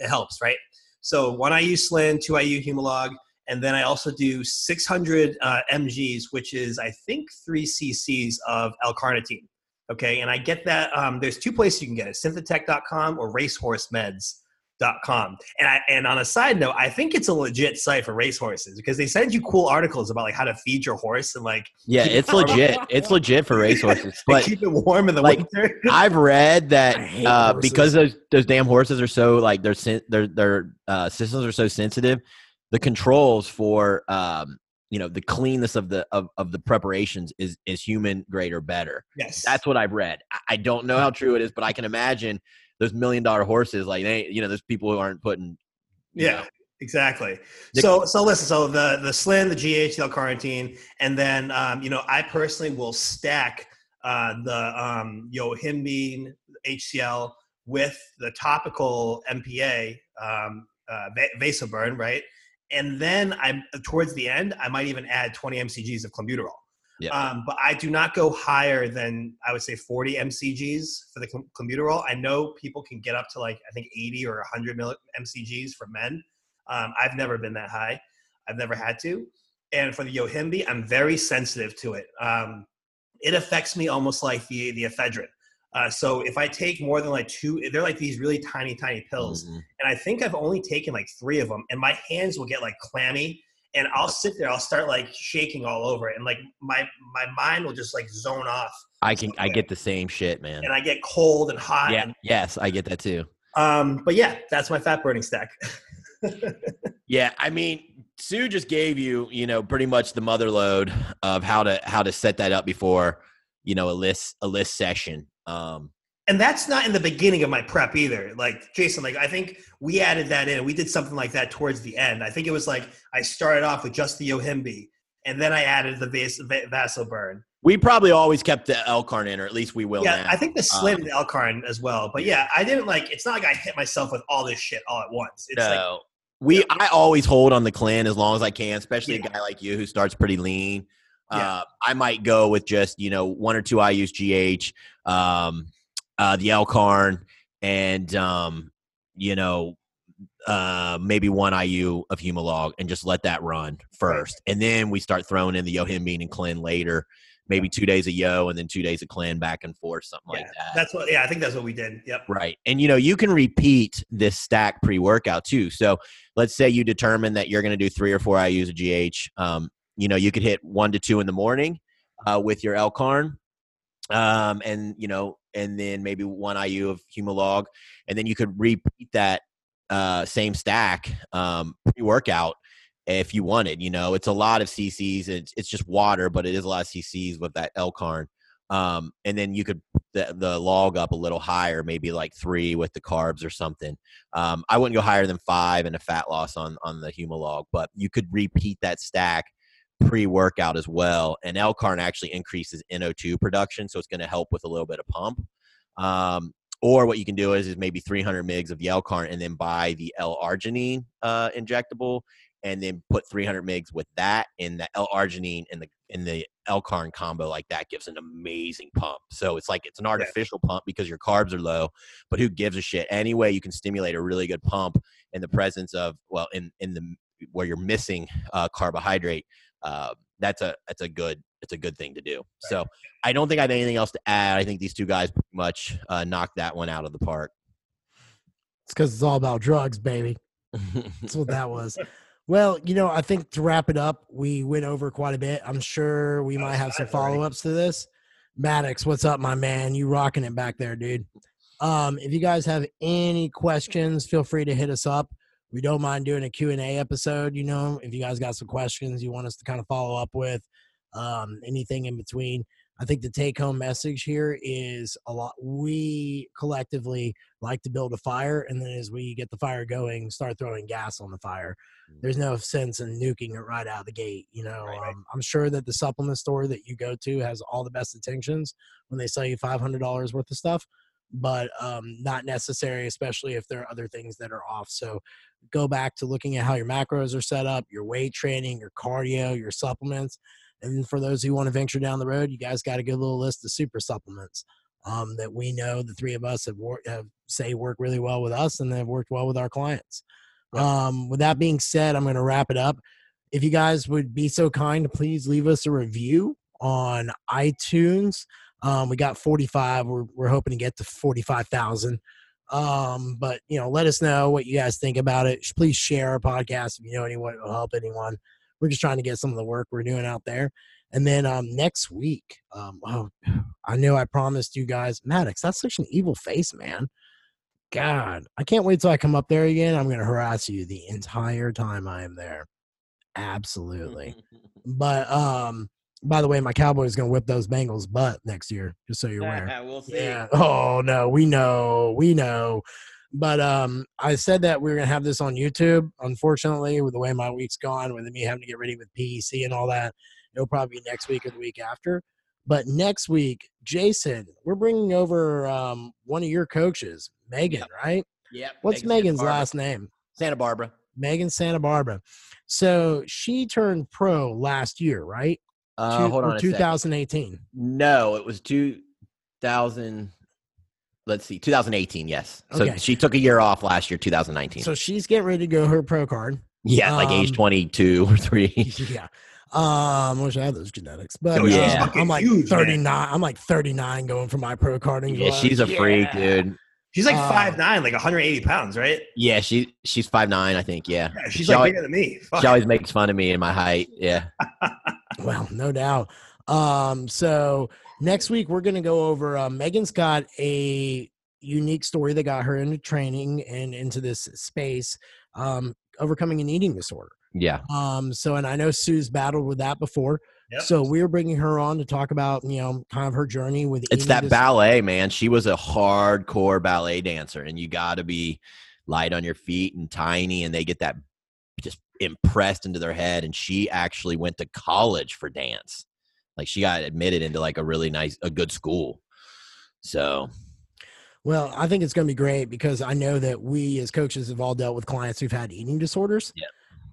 it helps, right? So one IU Slin, two IU Humalog, and then I also do 600 uh, mgs, which is I think three cc's of L-carnitine. Okay, and I get that. Um, there's two places you can get it: synthetech.com or racehorsemeds.com. And I, and on a side note, I think it's a legit site for racehorses because they send you cool articles about like how to feed your horse and like Yeah, it's it legit. It's legit for racehorses. But keep it warm in the like, winter. I've read that uh, because those those damn horses are so like their their their uh, systems are so sensitive, the controls for um, you know the cleanness of the of, of the preparations is is human grade or better. yes, That's what I've read. I- don't know how true it is, but I can imagine those million dollar horses like they you know there's people who aren't putting Yeah, know, exactly. So so listen, so the the Slin, the GHL quarantine, and then um, you know I personally will stack uh, the um, Yohimbine HCL with the topical MPA um, uh, Va- Vasoburn, right? And then I'm towards the end, I might even add 20 mcgs of clenbuterol. Yeah. Um, but I do not go higher than I would say 40 mcgs for the cl- clenbuterol. I know people can get up to like I think 80 or 100 mcgs for men. Um, I've never been that high. I've never had to. And for the Yohimbe, I'm very sensitive to it. Um, it affects me almost like the the ephedrine. Uh, so if I take more than like two, they're like these really tiny, tiny pills. mhm. And I think I've only taken like three of them, and my hands will get like clammy. And I'll sit there, I'll start like shaking all over it, and like my my mind will just like zone off, I can I get the same shit, man. and I get cold and hot. Yeah, And, yes, I get that too. um, but yeah, that's my fat burning stack. Yeah, I mean, Su just gave you, you know, pretty much the mother load of how to how to set that up before, you know, a LISS a LISS session. Um, and that's not in the beginning of my prep either. Like Jason, like I think we added that in. We did something like that towards the end. I think it was like I started off with just the Yohimbe, and then I added the Vas- Va- Vasoburn. we probably always kept the L-carn in, or at least we will Yeah, now. I think the Slin Um, and L-carn as well. But yeah, I didn't like. It's not like I hit myself with all this shit all at once. It's like no, we I always hold on the Clen as long as I can, especially Yeah. a guy like you who starts pretty lean. Yeah. Uh, I might go with just you know one or two IU's GH, um, uh, the L-carn, and um, you know uh, maybe one IU of Humalog, and just let that run first, and then we start throwing in the Yohimbine and Clen later. Maybe two days of Yo and then two days of Clen back and forth, something like that. that's what. Yeah, I think that's what we did. Yep. Right. And you know, you can repeat this stack pre workout too. So let's say you determine that you're going to do three or four IUs of GH. Um, you know, you could hit one to two in the morning uh, with your L-carn. um, and you know, and then maybe one IU of Humalog, and then you could repeat that uh, same stack um, pre-workout if you wanted. You know, it's a lot of CCs. It's it's just water, but it is a lot of CCs with that L-carn. Um, and then you could the, the log up a little higher, maybe like three with the carbs or something. Um, I wouldn't go higher than five and a fat loss on on the Humalog, but you could repeat that stack pre-workout as well. And L-carn actually increases NO2 production, so it's going to help with a little bit of pump. Um, or what you can do is, is maybe 300 mgs of the L-carn and then buy the L-arginine uh, injectable and then put 300 mgs with that in the L-arginine and the in the L-carn combo like that gives an amazing pump. So it's like it's an artificial yeah. pump because your carbs are low, but who gives a shit? Anyway, you can stimulate a really good pump in the presence of well in in the where you're missing uh, carbohydrate. Uh, that's a that's a good it's a good thing to do. Right. So I don't think I have anything else to add. I think these two guys pretty much uh, knocked that one out of the park. It's because it's all about drugs, baby. That's what that was. Well, you know, I think to wrap it up, we went over quite a bit. I'm sure we might have some follow ups to this. Maddox, what's up, my man? You rocking it back there, dude. Um, if you guys have any questions, feel free to hit us up. We don't mind doing a Q&A episode, you know, if you guys got some questions you want us to kind of follow up with, um, anything in between. I think the take home message here is a lot. We collectively like to build a fire, and then as we get the fire going, start throwing gas on the fire. There's mm-hmm. no sense in nuking it right out of the gate. You know, right, right. Um, I'm sure that the supplement store that you go to has all the best intentions when they sell you $500 worth of stuff, but um, not necessary, especially if there are other things that are off. So go back to looking at how your macros are set up, your weight training, your cardio, your supplements and for those who want to venture down the road, you guys got a good little list of super supplements um, that we know the three of us have, wor- have say work really well with us and have worked well with our clients. Um, with that being said, I'm going to wrap it up. If you guys would be so kind please leave us a review on iTunes. Um, we got 45. We're, we're hoping to get to 45,000. Um, but you know, let us know what you guys think about it. Please share our podcast if you know anyone will help anyone we're just trying to get some of the work we're doing out there. And then um, next week, um, oh, I know I promised you guys, Maddox, that's such an evil face, man. God, I can't wait till I come up there again. I'm going to harass you the entire time I am there. Absolutely. but um, by the way, my Cowboys going to whip those Bengals butt next year, just so you're aware. we'll see. Yeah. Oh no, we know, we know. But um, I said that we were gonna have this on YouTube. Unfortunately, with the way my week's gone, with me having to get ready with PEC and all that, it'll probably be next week or the week after. But next week, Jason, we're bringing over um, one of your coaches, Megan, yep. right? Yeah. What's Megan's last name? Santa Barbara. Megan Santa Barbara. So she turned pro last year, right? Uh, Two, hold on. 2018. No, it was 2000 let's see 2018 yes so okay. she took a year off last year 2019 so she's getting ready to go her pro card yeah um, like age um, 22 or 3 yeah um I wish I had those genetics but oh, yeah. I'm like huge, 39 man. I'm like 39 going for my pro carding yeah she's a yeah. freak dude She's like uh, five nine, like 180 pounds, right? Yeah, she she's five nine, I think. Yeah, yeah she's she like always, bigger than me. Fuck. She always makes fun of me and my height. Yeah. well, no doubt. Um, so next week we're going to go over uh, Megan's got a unique story that got her into training and into this space, um, overcoming an eating disorder. Yeah. Um, so, and I know Su's battled with that before. Yep. So we are bringing her on to talk about, you know, kind of her journey with. It's that ballet, man. She was a hardcore ballet dancer, and you got to be light on your feet and tiny, and they get that just impressed into their head. And she actually went to college for dance. Like she got admitted into like a really nice, a good school. So well, I think it's going to be great because I know that we as coaches have all dealt with clients who've had eating disorders. Yeah.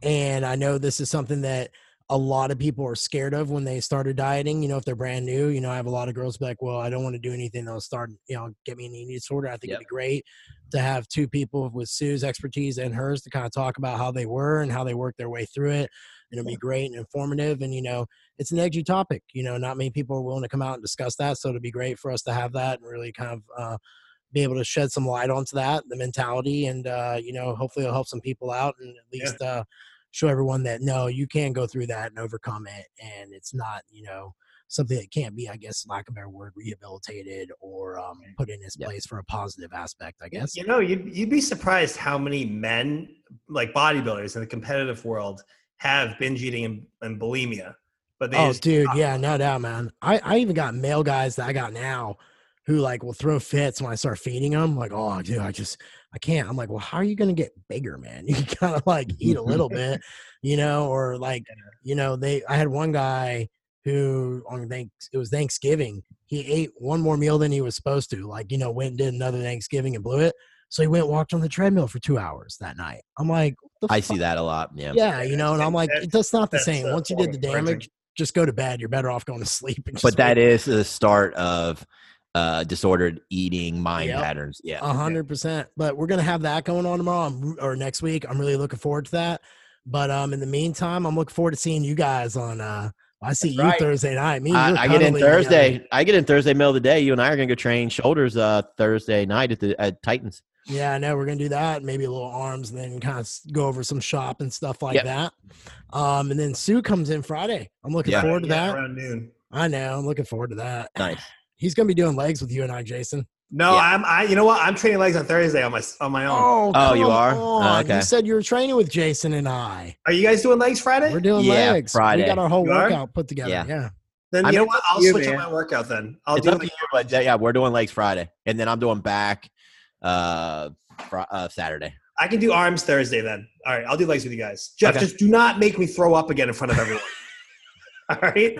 And I know this is something that a lot of people are scared of when they started dieting. You know, if they're brand new, you know, I have a lot of girls be like, well, I don't want to do anything that'll start, you know, get me an eating disorder. I think yep. it'd be great to have two people with Su's expertise and hers to kind of talk about how they were and how they worked their way through it. And it'll be great and informative. And, you know, it's an edgy topic. You know, not many people are willing to come out and discuss that. So it'd be great for us to have that and really kind of, uh, be able to shed some light onto that, the mentality, and uh, you know, hopefully it'll help some people out and at least yeah. uh, show everyone that no, you can go through that and overcome it, and it's not you know something that can't be, I guess, lack of a better word, rehabilitated or um, put in its place for a positive aspect. I guess. You know, you'd, you'd be surprised how many men, like bodybuilders in the competitive world, have binge eating and, and bulimia. But they Oh, dude, yeah, no doubt, man. I, I even got male guys that I got now who like will throw fits when I start feeding them. Like, oh, dude, I just I can't. I'm like, well, how are you gonna get bigger, man? You gotta like eat a little bit, you know, or like, you know, they. I had one guy who on thanks it was Thanksgiving. He ate one more meal than he was supposed to. Like, you know, went and did another Thanksgiving and blew it. So he went and walked on the treadmill for two hours that night. I'm like, I see that a lot. Yeah. Yeah, you know, and I'm like, That's- that's not the that's same. Once you did the damage, just go to bed. You're better off going to sleep. And just But that wait. is the start of uh disordered eating mind Yep. patterns. Yeah. A hundred percent. But we're gonna have that going on tomorrow I'm, or next week. I'm really looking forward to that. But um, in the meantime, I'm looking forward to seeing you guys on. uh I see That's you right. Thursday night. Me, I, are I get in cuddling together. Thursday. I get in Thursday middle of the day. You and I are gonna go train shoulders uh Thursday night at the at Titans. Yeah, I know we're gonna do that. Maybe a little arms, and then kind of go over some shop and stuff like Yep. that. Um, and then Sue comes in Friday. I'm looking Yeah. forward to yeah, that. around noon. I know. I'm looking forward to that. Nice. He's gonna be doing legs with you and I, Jason. No, Yeah. I'm. I. You know what? I'm training legs on Thursday on my on my own. Oh, Oh, you are? Oh, okay. You said you were training with Jason and I. Are you guys doing legs Friday? We're doing Yeah, legs. Friday. We got our whole You are? workout put together. Yeah. Yeah. then I you know mean, what? it's I'll you, switch up my workout then. I'll it's do up to like, you, but yeah, we're doing legs Friday, and then I'm doing back uh, fr- uh Saturday. I can do arms Thursday then. All right, I'll do legs with you guys. Jeff, Okay. just do not make me throw up again in front of everyone. All right.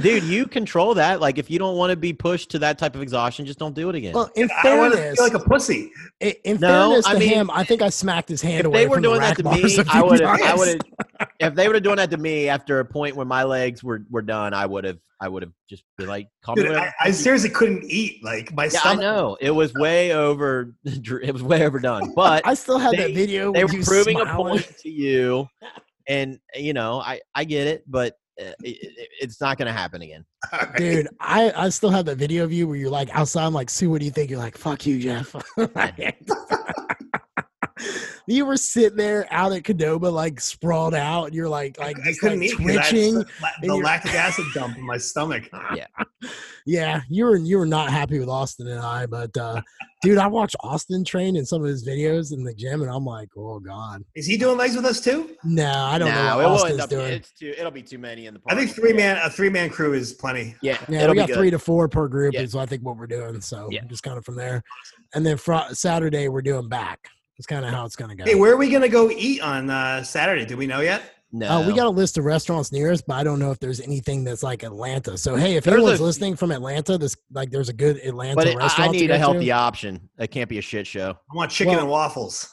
Dude, you control that. Like, if you don't want to be pushed to that type of exhaustion, just don't do it again. Well, in I don't want to fairness, feel like a pussy. i- in No, fairness I to mean, him, I think I smacked his hand if away they were from the doing that to me, a I few would. I would have. If they would have doing that to me after a point when my legs were were done, I would have. I would have just been like, "Call me Dude, whatever I, I seriously couldn't eat. Like my Yeah, I stomach. know it was way over. It was way overdone, but I still have they- that video. they with were you proving a point to you, and you know, I I get it, but it, it, it's not going to happen again. All right. Dude, I, I still have that video of you where you're like outside. I'm like, Su, what do you think? You're like, fuck you, Jeff. you were sitting there out at Cadoba, like sprawled out. And you're like, like I just couldn't like eat 'cause I twitching. the, the lactic acid dump in my stomach. Yeah, yeah, you were you were not happy with Austin and I, but uh, dude, I watched Austin train in some of his videos in the gym, and I'm like, oh god, Is he doing legs with us too? no, I don't no, know it what will Austin's end up. doing. It's too. It'll be too many in the. I think three man a three man crew is plenty. Yeah, Yeah, it'll we got be good. three to four per group Yeah. is I think what we're doing. So Yeah. just kind of from there, and then fr- Saturday we're doing back. It's kind of how it's gonna go. Hey, where are we gonna go eat on uh, Saturday? Do we know yet? No, Uh, we got a list of restaurants near us, but I don't know if there's anything that's like Atlanta. So hey, if There's anyone's a- listening from Atlanta, this like there's a good Atlanta But it, I- restaurant. I to need go a to. healthy option. It can't be a shit show. I want chicken Well- and waffles.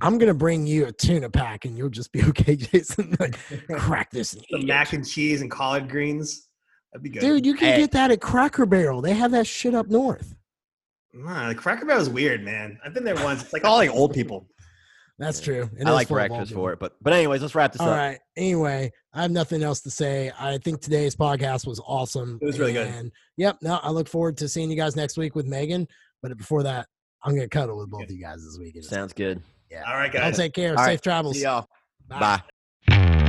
I'm gonna bring you a tuna pack, and you'll just be okay, Jason. Like, crack this and eat mac it. and cheese and collard greens. That'd be good. Dude, you can Hey. get that at Cracker Barrel. They have that shit up north. Nah, the Cracker Barrel is weird, man. I've been there once. It's like all like old people. That's true. It I like breakfast for it, but but anyways, let's wrap this All up. right. Anyway, I have nothing else to say. I think today's podcast was awesome. It was really good. And yep, no, I look forward to seeing you guys next week with Megan. But before that, I'm gonna cuddle with both of you guys this weekend. Sounds good. Yeah. All right, Y'all guys. take care. All right. Safe travels. See y'all. Bye. Bye.